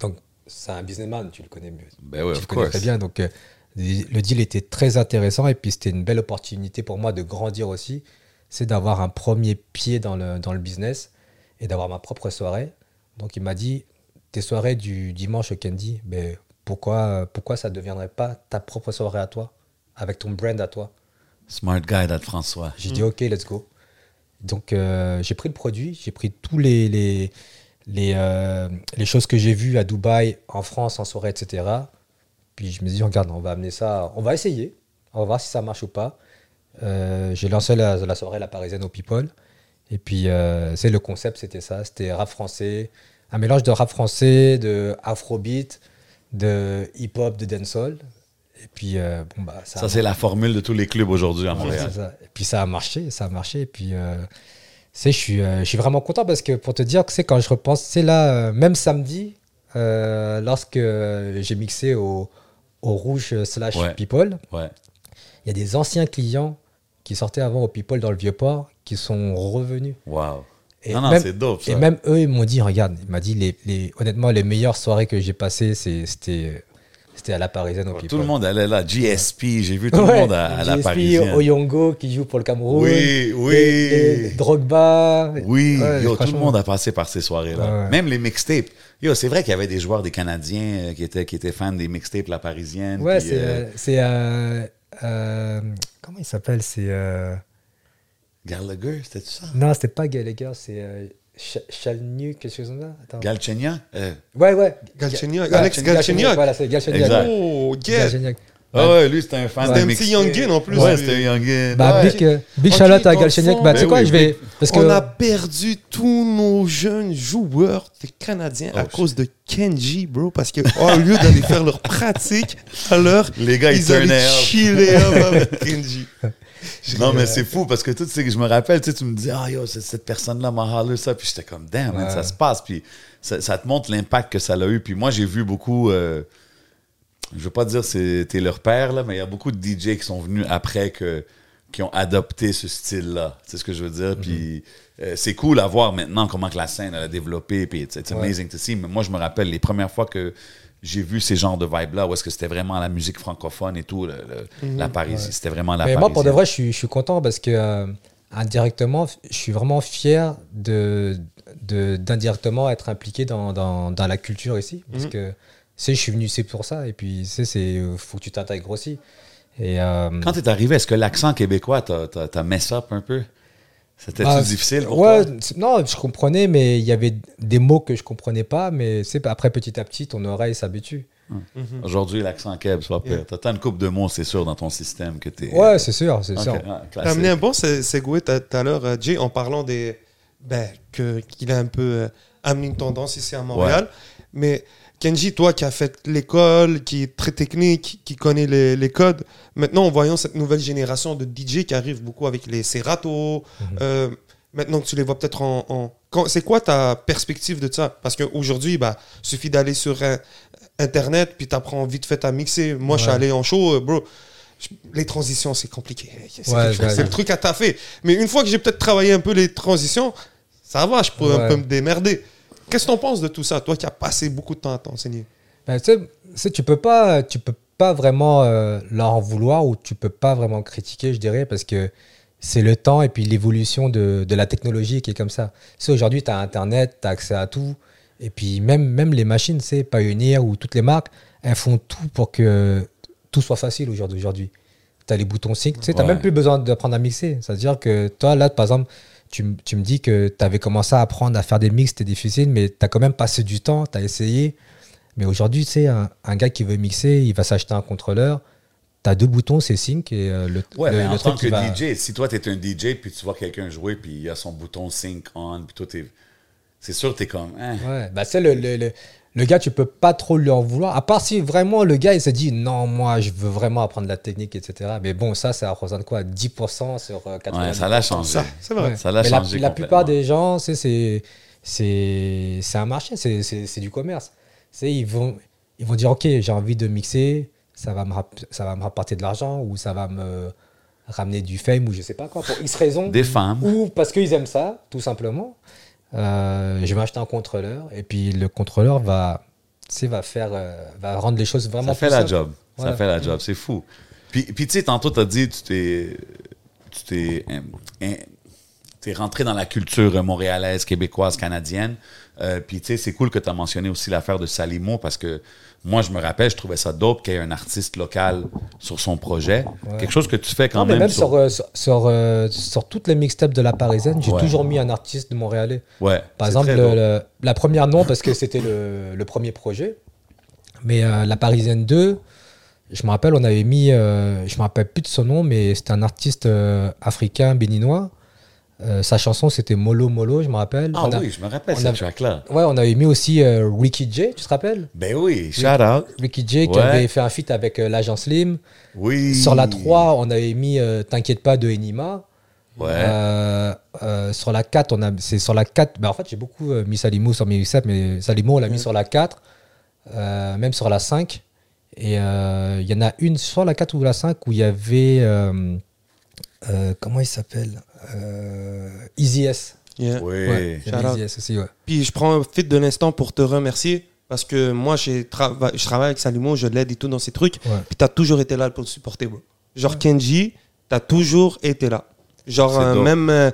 Donc, c'est un businessman, tu le connais mieux Ben oui, tu le connais course. très bien. Donc, euh, le deal était très intéressant et puis c'était une belle opportunité pour moi de grandir aussi. C'est d'avoir un premier pied dans le, dans le business et d'avoir ma propre soirée. Donc, il m'a dit tes soirées du dimanche au Candy, mais pourquoi, pourquoi ça ne deviendrait pas ta propre soirée à toi, avec ton brand à toi? Smart guy, that François. J'ai dit ok, let's go. Donc euh, j'ai pris le produit, j'ai pris tous les, les, les, euh, les choses que j'ai vues à Dubaï, en France, en soirée, etc. Puis je me suis dit, regarde, on va amener ça, on va essayer, on va voir si ça marche ou pas. Euh, j'ai lancé la, la soirée La Parisienne au People. Et puis c'est le concept, c'était ça, c'était rap français, un mélange de rap français, de afrobeat, de hip-hop, de dancehall. Et puis euh, bon bah ça, c'est la formule de tous les clubs aujourd'hui à Montréal. ça. Et puis ça a marché, ça a marché. Et puis, euh, je, suis, euh, je suis vraiment content parce que pour te dire que c'est quand je repense, c'est là, euh, même samedi, lorsque j'ai mixé au, au Rouge slash Ouais. People, Ouais. il y a des anciens clients qui sortaient avant au People dans le Vieux-Port qui sont revenus. Wow. Et non, non, même- c'est dope, ça. Et même eux, ils m'ont dit, regarde, il m'a dit, les, les, honnêtement, les meilleures soirées que j'ai passées, c'est- c'était, c'était à la Parisienne au People. Tout le monde allait là. GSP, j'ai vu tout le monde à, à la Parisienne. Oyongo qui joue pour le Cameroun. Oui, oui. Drogba. Oui, Ouais, yo, tout le monde a passé par ces soirées-là. Même les mixtapes. Yo, c'est vrai qu'il y avait des joueurs des Canadiens euh, qui étaient, qui étaient fans des mixtapes La Parisienne. Ouais, puis, c'est. euh, euh, c'est, euh, euh, comment il s'appelle? C'est. Gallagher, c'était ça? non, c'était pas Gallagher, c'est. Euh, Ch- Chalnu, quelque chose comme ça? Attends. Galchenia? Euh, ouais, ouais. Galchenyuk, Ga- Alex Galchenyuk. Voilà, c'est Galchenyuk. Exact. Oh, yeah. Galchenyuk. Ah ouais, lui, c'était un fan C'était des un petit mixtapes. youngin en plus, Ouais, c'était un youngin. Bah, Ouais. big, euh, big à Galchenyuk. Bah, tu sais ben quoi, oui, je vais. Parce que. On a perdu tous nos jeunes joueurs des Canadiens à Oh, cause de Kenji, bro. Parce que au lieu d'aller faire leur pratique, alors Les gars, ils ils chiller avec Kenji. Non, mais c'est fou parce que tout ce que je me rappelle, tu sais, tu me dis, ah yo, c'est- cette personne-là m'a holler ça. Puis j'étais comme, damn, man, ça se passe. Puis ça, ça te montre l'impact que ça a eu. Puis moi, j'ai vu beaucoup, euh, je veux pas dire c'était leur père, là, mais il y a beaucoup de DJ qui sont venus après que qui ont adopté ce style-là. C'est ce que je veux dire. Puis euh, c'est cool à voir maintenant comment que la scène elle a développé. Puis it's, it's Ouais. amazing to see. Mais moi, je me rappelle les premières fois que j'ai vu ces genres de vibes-là, où est-ce que c'était vraiment la musique francophone et tout, le- le- la Parisie. C'était vraiment la Mais moi, pour de vrai, je suis, je suis content parce que euh, indirectement, je suis vraiment fier de, de- d'indirectement être impliqué dans, dans, dans la culture ici. Parce Mhm. que, tu sais, je suis venu ici pour ça. Et puis, tu sais, c'est faut que tu t'intègres aussi. Et, euh, Quand t'es arrivé, est-ce que l'accent québécois t'a, t'a, t'a mess up un peu? C'était bah, difficile pour ouais, toi? c'est- Non, je comprenais, mais il y avait des mots que je comprenais pas. Mais après, petit à petit, ton oreille s'habitue. Aujourd'hui, l'accent keb, pas pire. T'as tant une coupe de mots, c'est sûr, dans ton système que t'es... Ouais, c'est sûr, c'est Ok, sûr. ouais, T'as amené un bon se- segue tout à l'heure, euh, Jay, en parlant des. Ben, que- qu'il a un peu euh, amené une tendance ici à Montréal. Mais Kenji, toi qui as fait l'école, qui est très technique, qui connaît les, les codes, maintenant en voyant cette nouvelle génération de DJ qui arrive beaucoup avec les Serato, euh, maintenant que tu les vois peut-être en. en- quand- C'est quoi ta perspective de ça? Parce qu'aujourd'hui, bah, suffit d'aller sur un- Internet, puis t'apprends vite fait à mixer. Moi, je suis Ouais. allé en show, euh, bro. je- Les transitions, c'est compliqué. C'est Ouais, ouais, ouais. le truc à taffer. Mais une fois que j'ai peut-être travaillé un peu les transitions, ça va, je peux un Ouais. peu me démerder. Qu'est-ce que t'en penses de tout ça, toi qui as passé beaucoup de temps à t'enseigner? Ben, tu sais, tu tu peux pas, tu peux pas vraiment euh, leur en vouloir ou tu peux pas vraiment critiquer, je dirais, parce que c'est le temps et puis l'évolution de, de la technologie qui est comme ça. Tu sais, aujourd'hui, tu as Internet, tu as accès à tout. Et puis même, même les machines, c'est Pioneer ou toutes les marques, elles font tout pour que tout soit facile aujourd'hui. Tu as les boutons sync, tu sais, tu Ouais. même plus besoin d'apprendre à mixer. C'est-à-dire que toi, là, par exemple, tu, tu me dis que tu avais commencé à apprendre à faire des mix, c'était difficile, mais tu as quand même passé du temps, tu as essayé. Mais aujourd'hui, tu sais, un, un gars qui veut mixer, il va s'acheter un contrôleur. Tu as deux boutons, c'est sync et euh, le, Ouais, le, mais en le tant truc que va... DJ, si toi, t'es un DJ, puis tu vois quelqu'un jouer, puis il a son bouton sync on, puis toi, t'es... C'est sûr que t'es comme... hein. Ouais, bah c'est le, le, le, gars, tu peux pas trop lui en vouloir. À part si vraiment le gars, il s'est dit non, moi, je veux vraiment apprendre la technique, etc. Mais bon, ça, ça représente quoi? 10% sur euh, 80 Ouais, ça l'a changé. Ça, c'est vrai. Ouais. Ça l'a Mais la, changé la plupart des gens, c'est c'est c'est c'est un marché, c'est c'est c'est du commerce. C'est ils vont ils vont dire ok, j'ai envie de mixer, ça va me rap- ça va me rapporter de l'argent ou ça va me ramener du fame ou je sais pas quoi pour X raisons Des femmes. ou parce qu'ils aiment ça tout simplement. Euh, je vais acheter un contrôleur et puis le contrôleur va va faire euh, va rendre les choses vraiment Ça fait la job. Ça fait la job. C'est fou. Puis, puis tu sais, tantôt, tu as dit, tu t'es. Tu t'es. hein, hein, t'es rentré dans la culture montréalaise, québécoise, canadienne. Euh, puis, tu sais, c'est cool que tu as mentionné aussi l'affaire de Salimo parce que moi, je me rappelle, je trouvais ça dope qu'il y ait un artiste local sur son projet. Quelque chose que tu fais quand Non, mais même. même sur- sur, euh, sur, euh, sur toutes les mixtapes de la Parisienne, j'ai Ouais. toujours mis un artiste de Montréalais. Ouais. Par exemple, le- la première non, parce que c'était le, le premier projet. Mais la Parisienne 2, je me rappelle, on avait mis, je me rappelle plus de son nom, mais c'était un artiste africain, béninois. Euh, sa chanson, c'était Molo Molo, je me rappelle. Ah a- oui, je me rappelle ce track-là. Ouais, on avait mis aussi euh, Ricky J, tu te rappelles? Ben oui, shout out. Ricky J qui avait fait un feat avec euh, l'agent Slim. Oui. Sur la 3, on avait mis euh, T'inquiète pas de Enima. Ouais. Sur la 4, on a, c'est sur la 4. Ben en fait, j'ai beaucoup mis Salimo sur mes mixtapes, mais Salimo, on l'a mis sur la 4, euh, même sur la 5. Et il y en a une sur la 4 ou la 5 où il y avait. comment il s'appelle? Euh, Easy S. Yeah. Oui. Ouais, il y avait Shout out. Easy S aussi, ouais. Puis je prends un fit de l'instant pour te remercier parce que moi, j'ai trava- je travaille avec Salimo, je l'aide et tout dans ses trucs. Ouais. Puis t'as toujours été là pour le supporter, bro. Genre Kenji, t'as toujours été là. Genre euh, même, euh,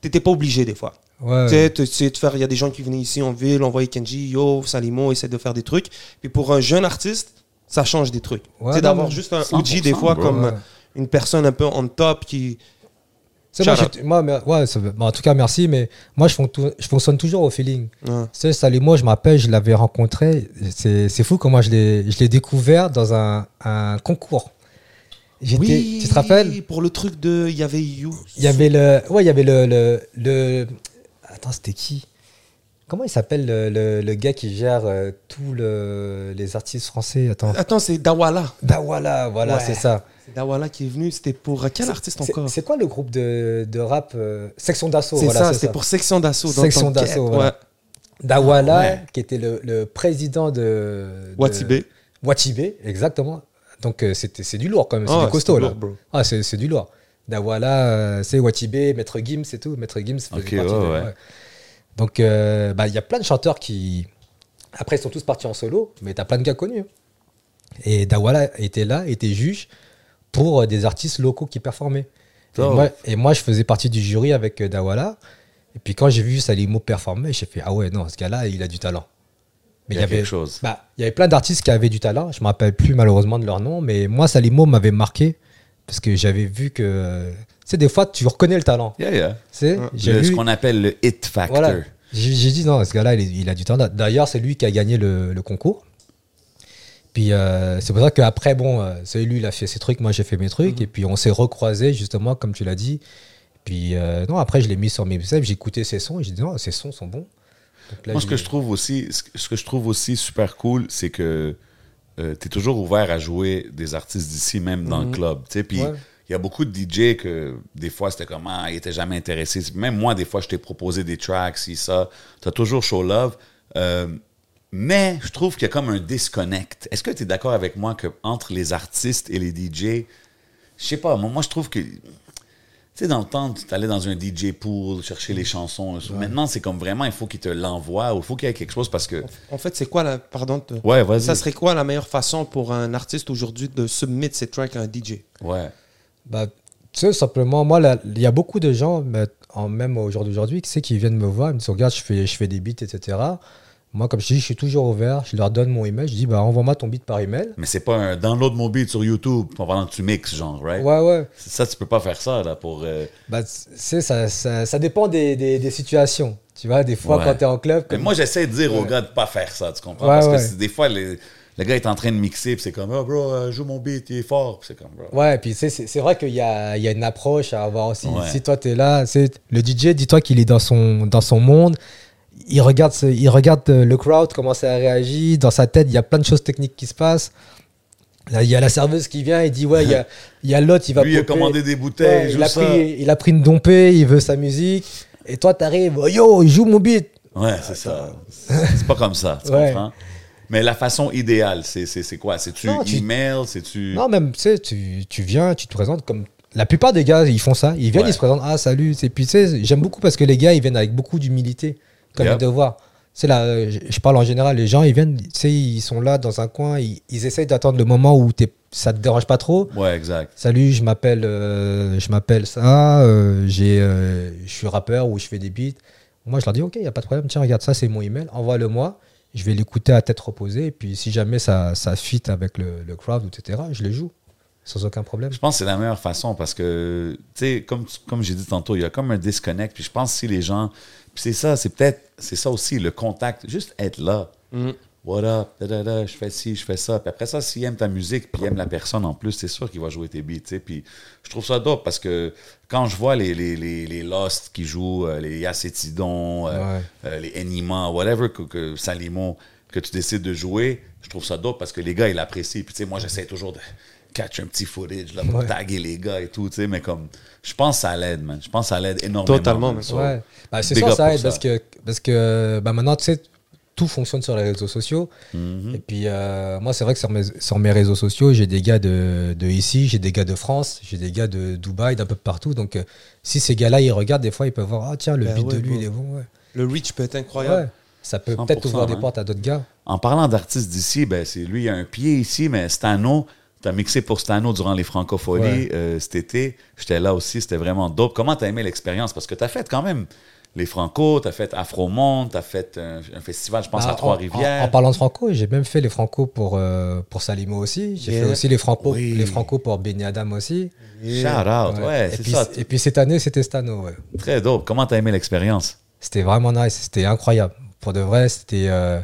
t'étais pas obligé des fois. Ouais. Tu sais, tu sais, de faire, il y a des gens qui venaient ici en ville, envoyer Kenji, yo, Salimo, essaie de faire des trucs. Puis pour un jeune artiste, ça change des trucs. Ouais, tu sais, d'avoir juste un 100%, OG des fois bro. comme Ouais. une personne un peu on top qui. Moi, moi, mais- ouais, ça en tout cas, merci, mais moi, je, fon- tout- je fonctionne toujours au feeling. Ouais. Tu sais, Salimo, je m'appelle, je l'avais rencontré. C'est fou comment je l'ai je l'ai découvert dans un, un concours. J'étais- tu te rappelles? Pour le truc de. Il y avait You. Il y avait le. Ouais, il y avait le. le, le- attends, c'était qui? Comment il s'appelle le, le- le gars qui gère euh, tous le- les artistes français? Attends. Attends, c'est Dawala. Dawala, voilà, Ouais. c'est ça. C'est Dawala qui est venu. C'était pour quel artiste C'est- encore C'est quoi le groupe de, de rap euh, Section d'assaut C'est voilà, ça, c'est c'était pour Section d'assaut. dans Section d'assaut, Ouais. voilà. Dawala, Ouais. qui était le, le président de. de- Watibé. Watibé, exactement. Donc euh, c'était c'est du lourd quand même, c'est Ah, du costaud là. lourd, bro. Ah, c'est c'est du lourd. Dawala, euh, c'est Watibé, Maître Gims et tout. Maître Gims faisait Ok, partie ouais, de- ouais. Donc euh, bah, il y a plein de chanteurs qui. Après, ils sont tous partis en solo, mais t'as plein de gars connus. hein. Et Dawala était là, était juge pour euh, des artistes locaux qui performaient. Et moi, et moi, je faisais partie du jury avec euh, Dawala. Et puis quand j'ai vu Salimo performer, j'ai fait Ah ouais, non, ce gars-là, il a du talent. Mais Il y a quelque chose. bah, il y avait plein d'artistes qui avaient du talent. Je me rappelle plus malheureusement de leur nom, mais moi, Salimo m'avait marqué parce que j'avais vu que. Tu sais, des fois, tu reconnais le talent. Yeah, yeah. Vu. ce qu'on appelle le hit factor. Voilà. J'ai dit non, ce gars-là, il, a du talent. D'ailleurs, c'est lui qui a gagné le, le concours. Puis euh, c'est pour ça qu'après, bon, euh, c'est lui, il a fait ses trucs, moi j'ai fait mes trucs. Et puis on s'est recroisés, justement, comme tu l'as dit. Puis euh, non, après, je l'ai mis sur mes j'ai écouté ses sons et j'ai dit non, ses sons sont bons. Donc là, Moi, ce que je trouve aussi, ce que- je trouve aussi super cool, c'est que tu es toujours ouvert à jouer des artistes d'ici, même dans le club. tu sais. Puis il y a beaucoup de DJ que des fois, c'était comme, ah, ils n'étaient jamais intéressés. Même moi, des fois, je t'ai proposé des tracks, si ça. Tu as toujours show love. Euh, mais je trouve qu'il y a comme un disconnect. Est-ce que tu es d'accord avec moi que entre les artistes et les DJ, je sais pas, moi, moi, je trouve que. Tu sais, dans le temps, tu allais dans un DJ pool, chercher les chansons. Maintenant, c'est comme vraiment, il faut qu'il te l'envoie ou il faut qu'il y ait quelque chose parce que. En fait, c'est quoi la. Pardon. te- Ouais, vas-y. Ça serait quoi la meilleure façon pour un artiste aujourd'hui de submettre ses tracks à un DJ Ouais. Bah, tu sais, simplement, moi, il y a beaucoup de gens, mais en, même au jour d'aujourd'hui, qui, sait, qui viennent me voir, ils me disent, regarde, je fais, je fais des beats, etc. Moi, comme je dis, je suis toujours ouvert, je leur donne mon email, je dis, bah, envoie-moi ton beat par email. Mais c'est pas un download mon beat sur YouTube pendant que tu mixes, genre, right? Ouais, ouais. Ça, tu peux pas faire ça, là, pour. euh, Bah, c'est, ça, ça, ça dépend des, des, des situations. Tu vois, des fois, Ouais. quand tu es en club. Mais moi, j'essaie de dire aux Ouais. gars de pas faire ça, tu comprends? Ouais, Parce que des fois, les- le gars est en train de mixer, puis c'est comme, oh, bro, euh, joue mon beat, il est fort. C'est comme, bro. Ouais, puis c'est vrai qu'il y a, y a une approche à avoir aussi. Si toi, tu es là, le DJ, dis-toi qu'il est dans son, dans son monde. Il regarde, ce- il regarde euh, le crowd, comment ça réagit. Dans sa tête, il y a plein de choses techniques qui se passent. Là, il y a la serveuse qui vient et dit Ouais, il y a, il y a l'autre, il va Lui, il a commandé des bouteilles, il a ça. pris, il a pris une dompée, il veut sa musique. Et toi, t'arrives Oh, Yo, il joue mon beat. Ouais, c'est ça. C'est pas comme ça, tu Ouais. comprends? Mais la façon idéale, c'est c'est- c'est quoi? C'est-tu email? C'est-tu... Non, même, tu sais, tu, tu viens, tu te présentes comme. La plupart des gars, ils font ça. Ils viennent, Ouais. ils se présentent. Ah, salut. Et puis, tu sais, j'aime beaucoup parce que les gars, ils viennent avec beaucoup d'humilité, comme Yep. C'est là, euh, je, parle en général, les gens, ils viennent, tu sais, ils sont là dans un coin, ils, ils essayent d'attendre le moment où t'es, ça te dérange pas trop. Ouais, exact. Salut, je m'appelle, euh, je m'appelle ça, euh, j'ai, euh, je suis rappeur ou je fais des beats. Moi, je leur dis, ok, il n'y a pas de problème, tiens, regarde, ça, c'est mon email, envoie-le-moi. Je vais l'écouter à tête reposée. Et puis, si jamais ça, ça fit avec le, le crowd, etc., je les joue sans aucun problème. Je pense que c'est la meilleure façon parce que, tu sais, comme, comme j'ai dit tantôt, il y a comme un disconnect. Puis je pense que si les gens. Puis c'est ça, c'est peut-être. C'est ça aussi, le contact. Juste être là. Mm. What up? Da, da, da, je fais ci, je fais ça. Puis après ça, s'il aime ta musique, puis il aime la personne en plus, c'est sûr qu'il va jouer tes beats. Puis je trouve ça dope parce que quand je vois les, les, les, les Lost qui jouent, euh, les Yacétidon, euh, Ouais. euh, les Enima, whatever, que, que Salimo, que tu décides de jouer, je trouve ça dope parce que les gars, ils l'apprécient. Puis tu sais, moi, j'essaie toujours de catch un petit footage là, pour Ouais. taguer les gars et tout, tu sais, mais comme, je pense ça l'aide, man. Je pense ça l'aide énormément. Totalement, man. So, Ouais. Bah, c'est ça pour aide ça. parce que, parce que bah, maintenant, tu sais, tout fonctionne sur les réseaux sociaux. Mhm. Et puis, euh, moi, c'est vrai que sur mes, sur mes réseaux sociaux, j'ai des gars de, de ici, j'ai des gars de France, j'ai des gars de Dubaï, d'un peu partout. Donc, euh, si ces gars-là, ils regardent, des fois, ils peuvent voir, ah tiens, le Ben beat ouais, de lui, il est bon. Ouais. Le reach peut être incroyable. Ouais. Ça peut 100%, peut-être ouvrir des hein. portes à d'autres gars. En parlant d'artistes d'ici, ben, c'est lui, il a un pied ici, mais Stano, tu as mixé pour Stano durant les francophonies Ouais. euh, cet été. J'étais là aussi, c'était vraiment dope. Comment tu as aimé l'expérience? Parce que tu as fait quand même les Franco, tu as fait Afromonde, tu as fait un, un festival, je pense, Bah, à Trois-Rivières. En, en parlant de Franco, j'ai même fait les Franco pour, euh, pour Salimo aussi. J'ai Yeah. fait aussi les Franco, Oui. les Franco pour Benny Adam aussi. Shout out, ouais, et, c'est puis, ça. et puis cette année, c'était Stano. Ouais. Très dope. Comment tu as aimé l'expérience? C'était vraiment nice, c'était incroyable. Pour de vrai, c'était euh,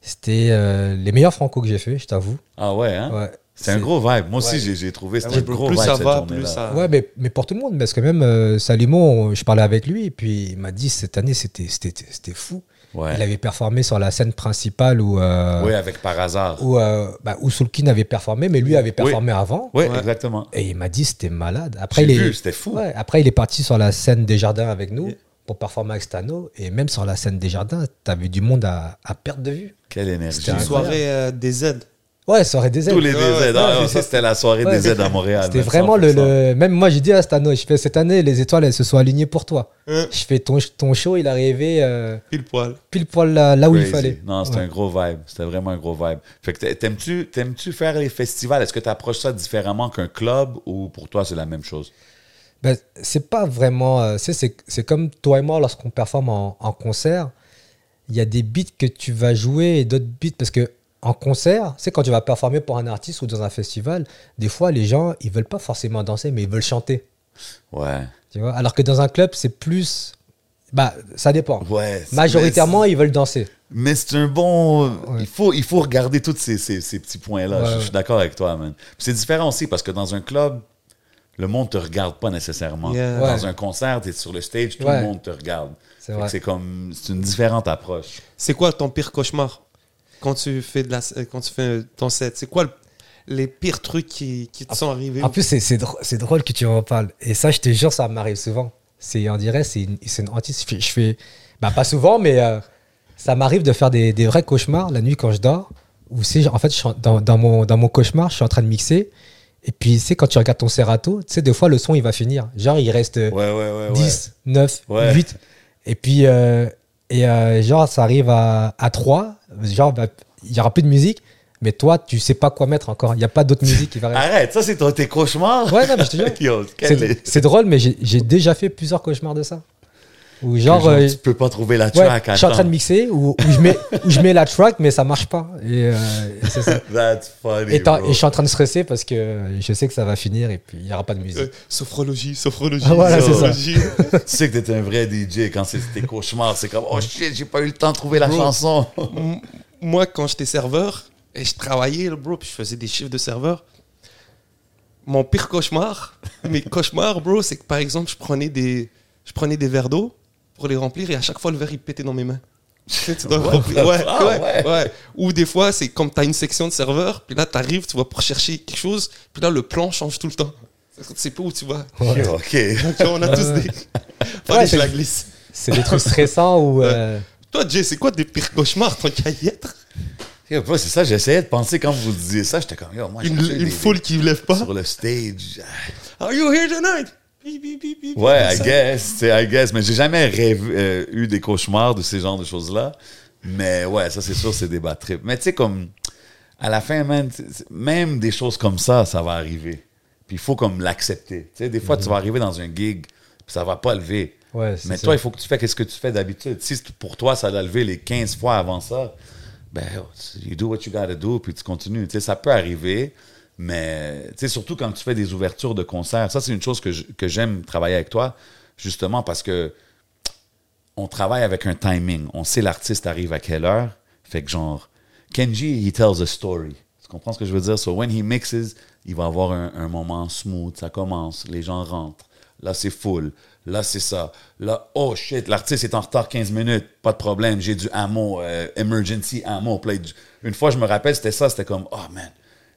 c'était euh, les meilleurs franco que j'ai fait, je t'avoue. Ah ouais, hein? Ouais. C'est un gros vibe. Moi aussi, Ouais. j'ai- trouvé Ah c'était ouais, un gros plus vibe ça cette va, plus ça. Ouais, mais, mais pour tout le monde, parce que même euh, Salimo, je parlais avec lui, et puis il m'a dit cette année, c'était c'était- c'était fou. Ouais. Il avait performé sur la scène principale où, euh, Oui, avec par hasard. où, euh, bah, où Soulkin avait performé, mais lui avait performé avant. Oui, Ouais. exactement. Et il m'a dit c'était malade. Après il, est, vu, c'était fou. ouais, après, il est parti sur la scène des jardins avec nous Yeah. pour performer avec Stano. Et même sur la scène des jardins, t'avais du monde à, à perte de vue. Quelle énergie. C'était Une soirée euh, des aides. Ouais, aurait des ailes. Tous les DZ. ouais, Ah, ouais, ça, c'était la soirée Ouais. des aides à Montréal. C'était vraiment le, 100%. le- Même moi, j'ai dit à Stano, je fais cette année, les étoiles, elles se sont alignées pour toi. Hein. Je fais ton, ton show, il est arrivé euh, Pile poil. pile poil là, là où il fallait. Non, c'était Ouais. un gros vibe. C'était vraiment un gros vibe. Fait que t'a- t'aimes-tu, t'aimes-tu faire les festivals? Est-ce que tu approches ça différemment qu'un club ou pour toi c'est la même chose? Ben, c'est pas vraiment. euh, c'est- c'est c'est comme toi et moi lorsqu'on performe en, en concert. Il y a des beats que tu vas jouer et d'autres beats parce que en concert, c'est quand tu vas performer pour un artiste ou dans un festival, des fois les gens ils veulent pas forcément danser mais ils veulent chanter. Ouais. Tu vois? Alors que dans un club, c'est plus. Bah, ça dépend. Ouais. Majoritairement, ils veulent danser. Mais c'est un bon. Ouais. Il, faut, il faut regarder tous ces, ces- ces petits points-là. Ouais, je, suis d'accord avec toi, man. C'est différent aussi parce que dans un club, le monde te regarde pas nécessairement. Yeah. Ouais. Dans un concert, tu es sur le stage, tout Ouais. le monde te regarde. C'est comme. C'est une différente approche. C'est quoi ton pire cauchemar? Quand tu fais de la euh, quand tu fais ton set C'est quoi le- les pires trucs qui, qui te sont arrivés En plus, c'est- c'est drôle, drôle que tu en parles. Et ça, je te jure, ça m'arrive souvent. C'est, on dirait, c'est une, c'est une hantise. Je fais, bah, pas souvent, mais euh, ça m'arrive de faire des, des vrais cauchemars la nuit quand je dors. Où c'est, en fait, je suis en- dans, dans mon, dans mon cauchemar, je suis en train de mixer. Et puis, c'est quand tu regardes ton Serato, tu sais, des fois, le son, il va finir. Genre, il reste euh, Ouais, ouais, ouais. ouais. 10, 9, Ouais. 8. Et puis, euh, et, euh, genre, ça arrive à, à 3. Genre, bah, il y aura plus de musique. Mais toi, tu sais pas quoi mettre encore. Il n'y a pas d'autre musique qui va rester. Arrête, ça c'est ton- tes cauchemars? Ouais, non, mais je te jure. C'est drôle, mais j'ai déjà fait plusieurs cauchemars de ça. Ou genre, Genre, euh, tu peux pas trouver la ouais, track. je suis en train de mixer, ou, je mets, je mets la track, mais ça marche pas. Et, euh, et c'est ça. That's funny. Et, t'en- bro. et je suis en train de stresser parce que je sais que ça va finir et puis il n'y aura pas de musique. Euh, Sophrologie, sophrologie. Ah, voilà, ça. Tu sais que t'es un vrai DJ quand c'est tes cauchemars. C'est comme, oh shit, j'ai pas eu le temps de trouver la Bro. chanson. Moi, quand j'étais serveur et je travaillais, là, bro, puis je faisais des chiffres de serveur, mon pire cauchemar, mes cauchemars, bro, c'est que par exemple, je prenais des, je prenais des verres d'eau pour les remplir et à chaque fois, le verre, il pétait dans mes mains. Tu sais, tu dois remplir- ouais, Ah, ouais, ouais. ouais. Ou des fois, c'est comme tu as une section de serveur, puis là, tu arrives, tu vas pour chercher quelque chose, puis là, le plan change tout le temps. Tu sais pas où tu vas. OK. On a tous des. Ouais, que je la c'est- glisse. C'est des trucs stressants ou. euh, Toi, Jay, c'est quoi des pires cauchemars tant qu'à y être Yo, bro, c'est ça, j'essayais de penser quand vous disiez ça, j'étais comme, yo, moi, Une, une des- foule qui ne lève pas? sur le stage. Are you here tonight? Ouais, I guess, tu sais, I guess. Mais j'ai jamais rêvé, euh, eu des cauchemars de ces genres de choses-là. Mais ouais, ça, c'est sûr, c'est des bad trips. Mais tu sais, comme, à la fin, man, même des choses comme ça, ça va arriver. Puis il faut comme l'accepter. Tu sais, des fois, tu vas arriver dans un gig, puis ça va pas lever. Ouais, Mais ça. toi, il faut que tu fais ce que tu fais d'habitude. Si pour toi, ça a levé les 15 fois avant ça, ben, you do what you gotta do, puis tu continues. Tu sais, ça peut arriver, mais surtout quand tu fais des ouvertures de concerts. Ça, c'est une chose que j'aime travailler avec toi, justement parce que on travaille avec un timing. On sait l'artiste arrive à quelle heure. Fait que genre, Kenji, he tells a story. Tu comprends ce que je veux dire? So when he mixes, il va avoir un, moment smooth. Ça commence, les gens rentrent. Là, c'est full. Là, c'est ça. Là, oh shit, l'artiste est en retard 15 minutes. Pas de problème. J'ai du ammo, euh, emergency ammo. Une fois, je me rappelle, c'était ça. C'était comme, oh man,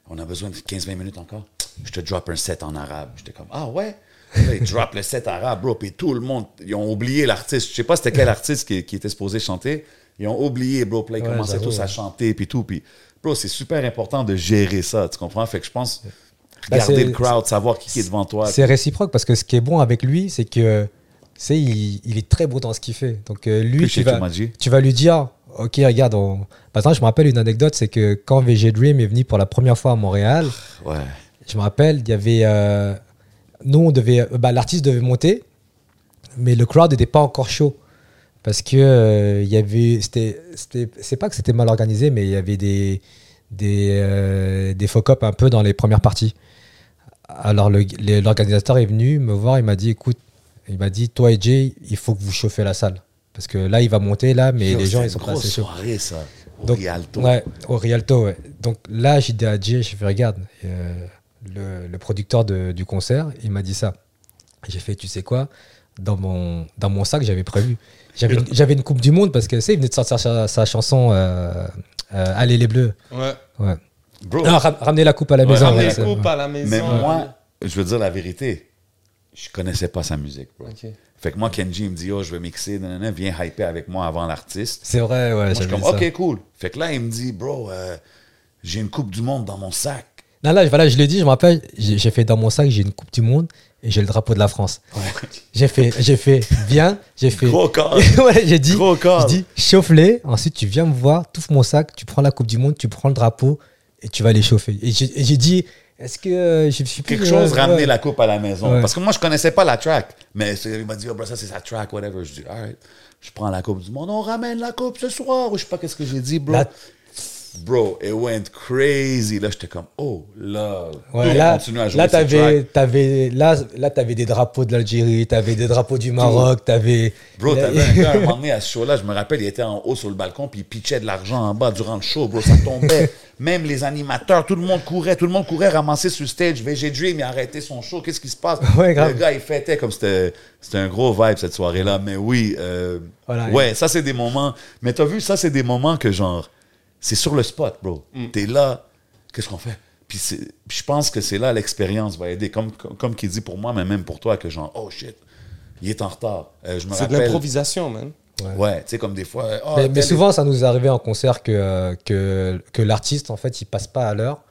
on a besoin de 15-20 minutes encore. Je te drop un set en arabe. J'étais comme, ah ouais? Là, ils drop le set arabe, bro. Puis tout le monde, ils ont oublié l'artiste. Je sais pas c'était quel artiste qui, qui était supposé chanter. Ils ont oublié, bro. Puis là, ils Ouais, commençaient tous à chanter, puis tout. Puis, bro, c'est super important de gérer ça. Tu comprends? Fait que je pense, regarder c'est- le crowd, savoir qui, est devant toi. C'est réciproque parce que ce qui est bon avec lui, c'est que sais, il, il est très bon dans ce qu'il fait. Donc euh, lui, tu vas, tu vas lui dire, ok, regarde, on... par exemple, je me rappelle une anecdote, c'est que quand VG Dream est venu pour la première fois à Montréal, Ouais. je me rappelle, il y avait, euh, nous, on devait, euh, bah, l'artiste devait monter, mais le crowd n'était pas encore chaud parce que euh, il y avait, c'était, c'est pas que c'était mal organisé, mais il y avait des des, euh, des un peu dans les premières parties. Alors l'organisateur est venu me voir, il m'a dit écoute, il m'a dit toi et Jay, il faut que vous chauffez la salle parce que là il va monter là, mais Yo, les gens ils sont pas assez chauds. soirée, ça. Au Donc, Rialto. Ouais, au Rialto, ouais. Donc là, j'ai dit à Jay, je fais, regarde, euh, le, le producteur de- du concert, il m'a dit ça. J'ai fait, tu sais quoi, dans mon, dans mon sac, j'avais prévu. J'avais une, j'avais une Coupe du Monde parce que, tu sais, il venait de sortir sa, sa chanson euh, euh, Allez les Bleus. Ouais. Ouais. Bro, Non, ram- ramener la coupe à la Ouais, maison. Ramener ouais, la c'est- coupe ouais. à la maison. mais moi, je veux dire la vérité, je connaissais pas sa musique, bro. Fait que moi, Kenji il me dit, oh, je veux mixer, nanana, viens hyper avec moi avant l'artiste. C'est vrai, ouais. Moi, je suis comme, ça. OK, cool. Fait que là, il me dit, bro, euh, j'ai une Coupe du Monde dans mon sac. Non, là, voilà, je l'ai dit, je me rappelle, j'ai fait dans mon sac, j'ai une Coupe du Monde et j'ai le drapeau de la France. J'ai fait, j'ai fait, viens, j'ai fait. Gros corps. ouais, j'ai dit, Gros corps. je dis, chauffe-les, ensuite tu viens me voir, tu ouvres mon sac, tu prends la Coupe du Monde, tu prends le drapeau et tu vas les chauffer. Et j'ai dit, est-ce que euh, je suis plus. Quelque chose, ramener ouais. la coupe à la maison. Ouais. Parce que moi, je connaissais pas la track. Mais il m'a dit, oh, bro, ça, c'est sa track, whatever. Je dis, all right. Je prends la coupe du monde. On ramène la coupe ce soir. Ou je sais pas qu'est-ce que j'ai dit, bro. Bro, it went crazy. Là, j'étais comme, oh, là. Ouais, là, continue à jouer là, t'avais, t'avais, là, là, t'avais des drapeaux de l'Algérie, t'avais des drapeaux du Maroc, t'avais. Bro, t'avais un gars, un moment donné, à ce show-là, je me rappelle, il était en haut sur le balcon, puis il pitchait de l'argent en bas durant le show, bro. Ça tombait. Même les animateurs, tout le monde courait, tout le monde courait ramasser sur le stage. VG Dream, il a arrêté son show. Qu'est-ce qui se passe? Ouais, grave. Le gars, il fêtait comme c'était, c'était un gros vibe cette soirée-là. Mais oui, euh, Voilà. ouais, ça, c'est des moments. Mais t'as vu, ça, c'est des moments que, genre, c'est sur le spot, bro. Mm. T'es là, qu'est-ce qu'on fait? Puis je pense que c'est là l'expérience va aider. Comme, comme, comme qu'il dit pour moi, mais même pour toi, que genre, oh shit, il est en retard. Euh, je me C'est de l'improvisation, man. Ouais, tu sais, comme des fois. oh, Mais, souvent, ça nous est arrivé en concert que, euh, que, que l'artiste, en fait, il passe pas à l'heure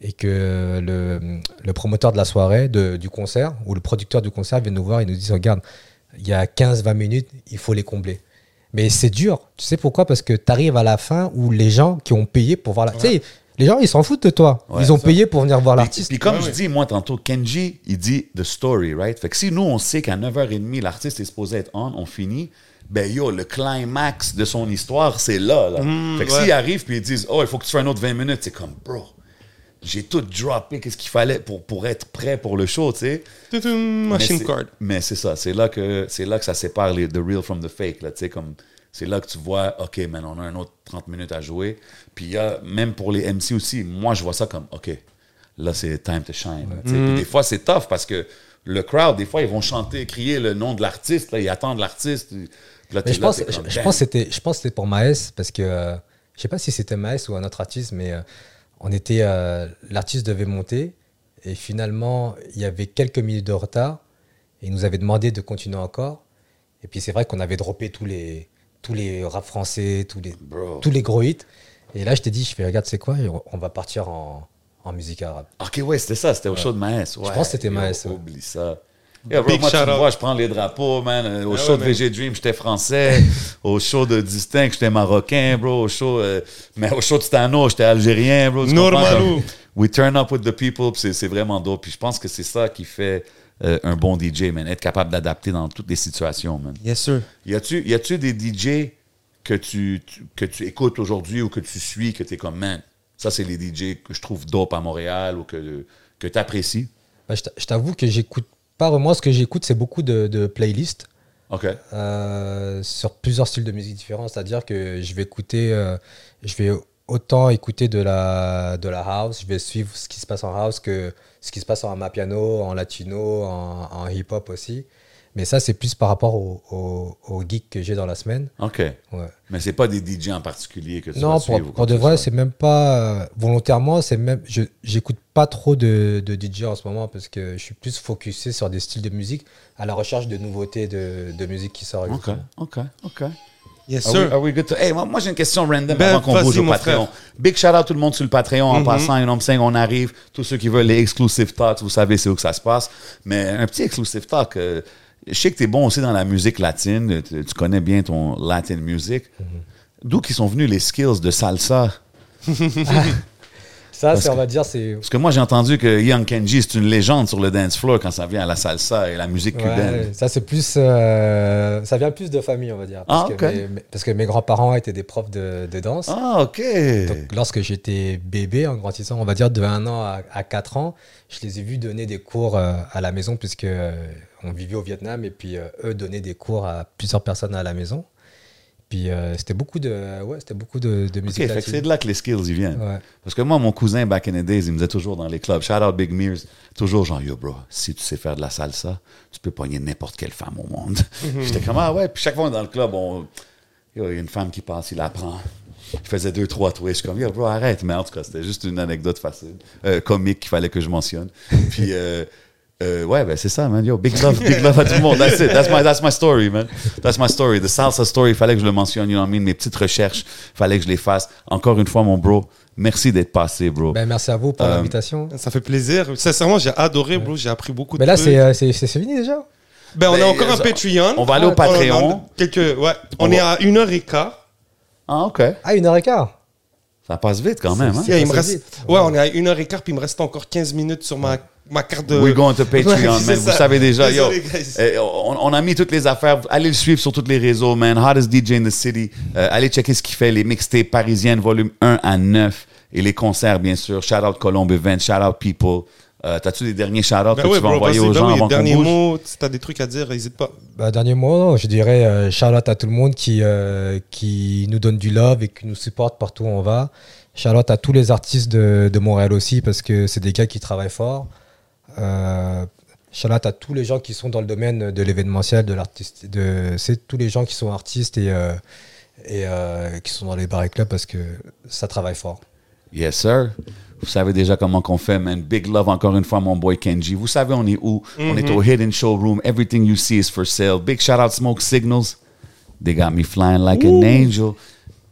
et que le, le promoteur de la soirée, de- du concert, ou le producteur du concert vient nous voir et nous dit Regarde, il y a 15-20 minutes, il faut les combler. Mais c'est dur. Tu sais pourquoi? Parce que tu arrives à la fin où les gens qui ont payé pour voir la. Tu sais, les gens, ils s'en foutent de toi. Ouais, ils ont ça. payé pour venir voir l'artiste. puis comme Ouais, je dis, moi, tantôt, Kenji, il dit the story, right? Fait que si nous, on sait qu'à 9h30, l'artiste est supposé être on, on finit, ben yo, le climax de son histoire, c'est là, là. fait que ouais. s'ils arrivent puis ils disent, oh, il faut que tu fasses un autre 20 minutes, c'est comme, bro, j'ai tout droppé, qu'est-ce qu'il fallait pour, pour être prêt pour le show, tu sais? Machine card. Mais c'est ça, c'est là que c'est là que ça sépare les, the real from the fake là, tu sais comme c'est là que tu vois OK, man, on a un autre 30 minutes à jouer. Puis il y a même pour les MC aussi, moi je vois ça comme OK, là c'est time to shine. sais. Puis des fois c'est tough parce que le crowd des fois ils vont chanter, crier le nom de l'artiste, là, ils attendent l'artiste. Là, Mais t'es je là, pense, t'es je, comme, je damn. pense que c'était, je pense que c'était pour Maes parce que euh, je sais pas si c'était Maes ou un autre artiste, mais euh, on était, euh, l'artiste devait monter et finalement il y avait quelques minutes de retard et il nous avait demandé de continuer encore. Et puis c'est vrai qu'on avait droppé tous les, tous les rap français, tous les, Bro. tous les gros hits. Et là je t'ai dit, je fais regarde c'est quoi, on, va partir en, en musique arabe. Ok, ouais, c'était ça, c'était au show de Maes. Ouais. pense que c'était Maes, ouais. Oublie ça. Bro, moi, tu me vois, je prends les drapeaux, man. Au Ah show ouais, de man. VG Dream, j'étais français. au show de Distinct, j'étais marocain, bro. Au show, euh, mais au show de Stano, j'étais algérien, bro. Normalou. We turn up with the people, c'est vraiment dope. Puis je pense que c'est ça qui fait euh, un bon DJ, man. Être capable d'adapter dans toutes les situations, man. Yes, sir. Y a-tu y a-tu des DJ que tu, tu- que tu écoutes aujourd'hui ou que tu suis, que tu es comme, man, ça, c'est les DJ que je trouve dope à Montréal ou que, que tu apprécies? T'a- je t'avoue que j'écoute pas vraiment ce que j'écoute, c'est beaucoup de, de playlists. Euh, sur plusieurs styles de musique différents. C'est-à-dire que je vais écouter, euh, je vais autant écouter de la, de la house, je vais suivre ce qui se passe en house que ce qui se passe en amapiano, en latino, en, en hip-hop aussi. Mais ça, c'est plus par rapport au, au, au geek que j'ai dans la semaine. OK. Ouais. Mais c'est pas des DJ en particulier que tu Non, vas pour, suivre pour de vrai, c'est même pas euh, volontairement. C'est même, je j'écoute pas trop de, de DJ en ce moment parce que je suis plus focusé sur des styles de musique à la recherche de nouveautés de, de musique qui sort. OK. OK, OK. Yes, Are we, sir. are we good to- Hey, moi, moi, j'ai une question random Ben, avant qu'on bouge au Patreon. frère. Big shout out tout le monde sur le Patreon en Mhm. passant. You know what I'm saying? On arrive. Tous ceux qui veulent les exclusive talks, vous savez c'est où que ça se passe. Mais un petit exclusive talk. euh, je sais que tu es bon aussi dans la musique latine. Tu, tu connais bien ton Latin music. Mhm. D'où qui sont venus les skills de salsa? Ça, c'est, on que- va dire, c'est Parce que moi, j'ai entendu que Young Kenji, c'est une légende sur le dance floor quand ça vient à la salsa et la musique Ouais, cubaine. ça c'est plus, euh, ça vient plus de famille, on va dire. Parce, Ah, que, ok. mes, parce que mes grands-parents étaient des profs de, de danse. Ah, OK. Donc, lorsque j'étais bébé, en grandissant, on va dire de 1 an à, à 4 ans, je les ai vus donner des cours euh, à la maison, puisque euh, on vivait au Vietnam, et puis euh, eux donnaient des cours à plusieurs personnes à la maison. Puis euh, c'était beaucoup de, ouais, c'était beaucoup de, musique c'est de là que les skills, ils viennent. Ouais. Parce que moi, mon cousin, back in the days, il me disait toujours dans les clubs, shout out Big Mears, toujours genre, yo, bro, si tu sais faire de la salsa, tu peux pogner n'importe quelle femme au monde. J'étais comme, ah ouais, puis chaque fois dans le club, on, il y a une femme qui passe, il la prend. Je faisais deux, trois twists. Je suis comme, yo, bro, arrête. Mais en tout cas, c'était juste une anecdote facile, euh, comique qu'il fallait que je mentionne. Puis, euh, euh, ouais, ben c'est ça, man. Yo, big love, big love à tout le monde. That's it. That's my, that's my story, man. That's my story. The salsa story, il fallait que je le mentionne. You know what I mean? Mes petites recherches, il fallait que je les fasse. Encore une fois, mon bro, merci d'être passé, bro. Ben, merci à vous pour Euh, l'invitation. Ça fait plaisir. Sincèrement, j'ai adoré, bro. J'ai appris beaucoup Mais de là, c'est, euh, c'est, fini déjà? Ben, on Ben, a encore un Patreon. on va aller au Ah, Patreon. on a Quelques, ouais. On On, est va- à une heure et quart. Ah, OK. Ah, une heure et quart? Ça passe vite quand même, hein? Yeah, il me ça reste... vite. Ouais, on est à une heure et quart, puis il me reste encore 15 minutes sur ma, ma carte de. We're going to Patreon, Ouais, man. Vous ça. savez déjà, yo. Eh, on, on a mis toutes les affaires. Allez le suivre sur tous les réseaux, man. Hottest DJ in the city. Euh, allez checker ce qu'il fait. Les mixtapes parisiennes, volume 1 à 9. Et les concerts, bien sûr. Shout out Colombe Event. Shout out People. Euh, T'as-tu des derniers shout Ben que ouais, tu vas bro, envoyer aux ben gens oui, avant qu'on dernier mot, si t'as des trucs à dire, n'hésite pas. Bah, dernier mot, je dirais euh, Charlotte à tout le monde qui, euh, qui nous donne du love et qui nous supporte partout où on va. Charlotte à tous les artistes de, de Montréal aussi parce que c'est des gars qui travaillent fort. Euh, Charlotte à tous les gens qui sont dans le domaine de l'événementiel, de l'artiste, de c'est tous les gens qui sont artistes et, euh, et euh, qui sont dans les bars et clubs parce que ça travaille fort. Yes, sir. Vous savez déjà comment qu'on fait, man. Big love encore une fois, mon boy Kenji. Vous savez, on est où? On est au Hidden Showroom. Everything you see is for sale. Big shout out Smoke Signals. They got me flying like an angel.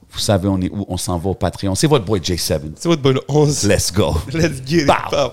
Vous savez, on est où? On s'en va au Patreon. C'est votre boy J7. C'est votre boy le 11. Let's go. Let's get it. Bow.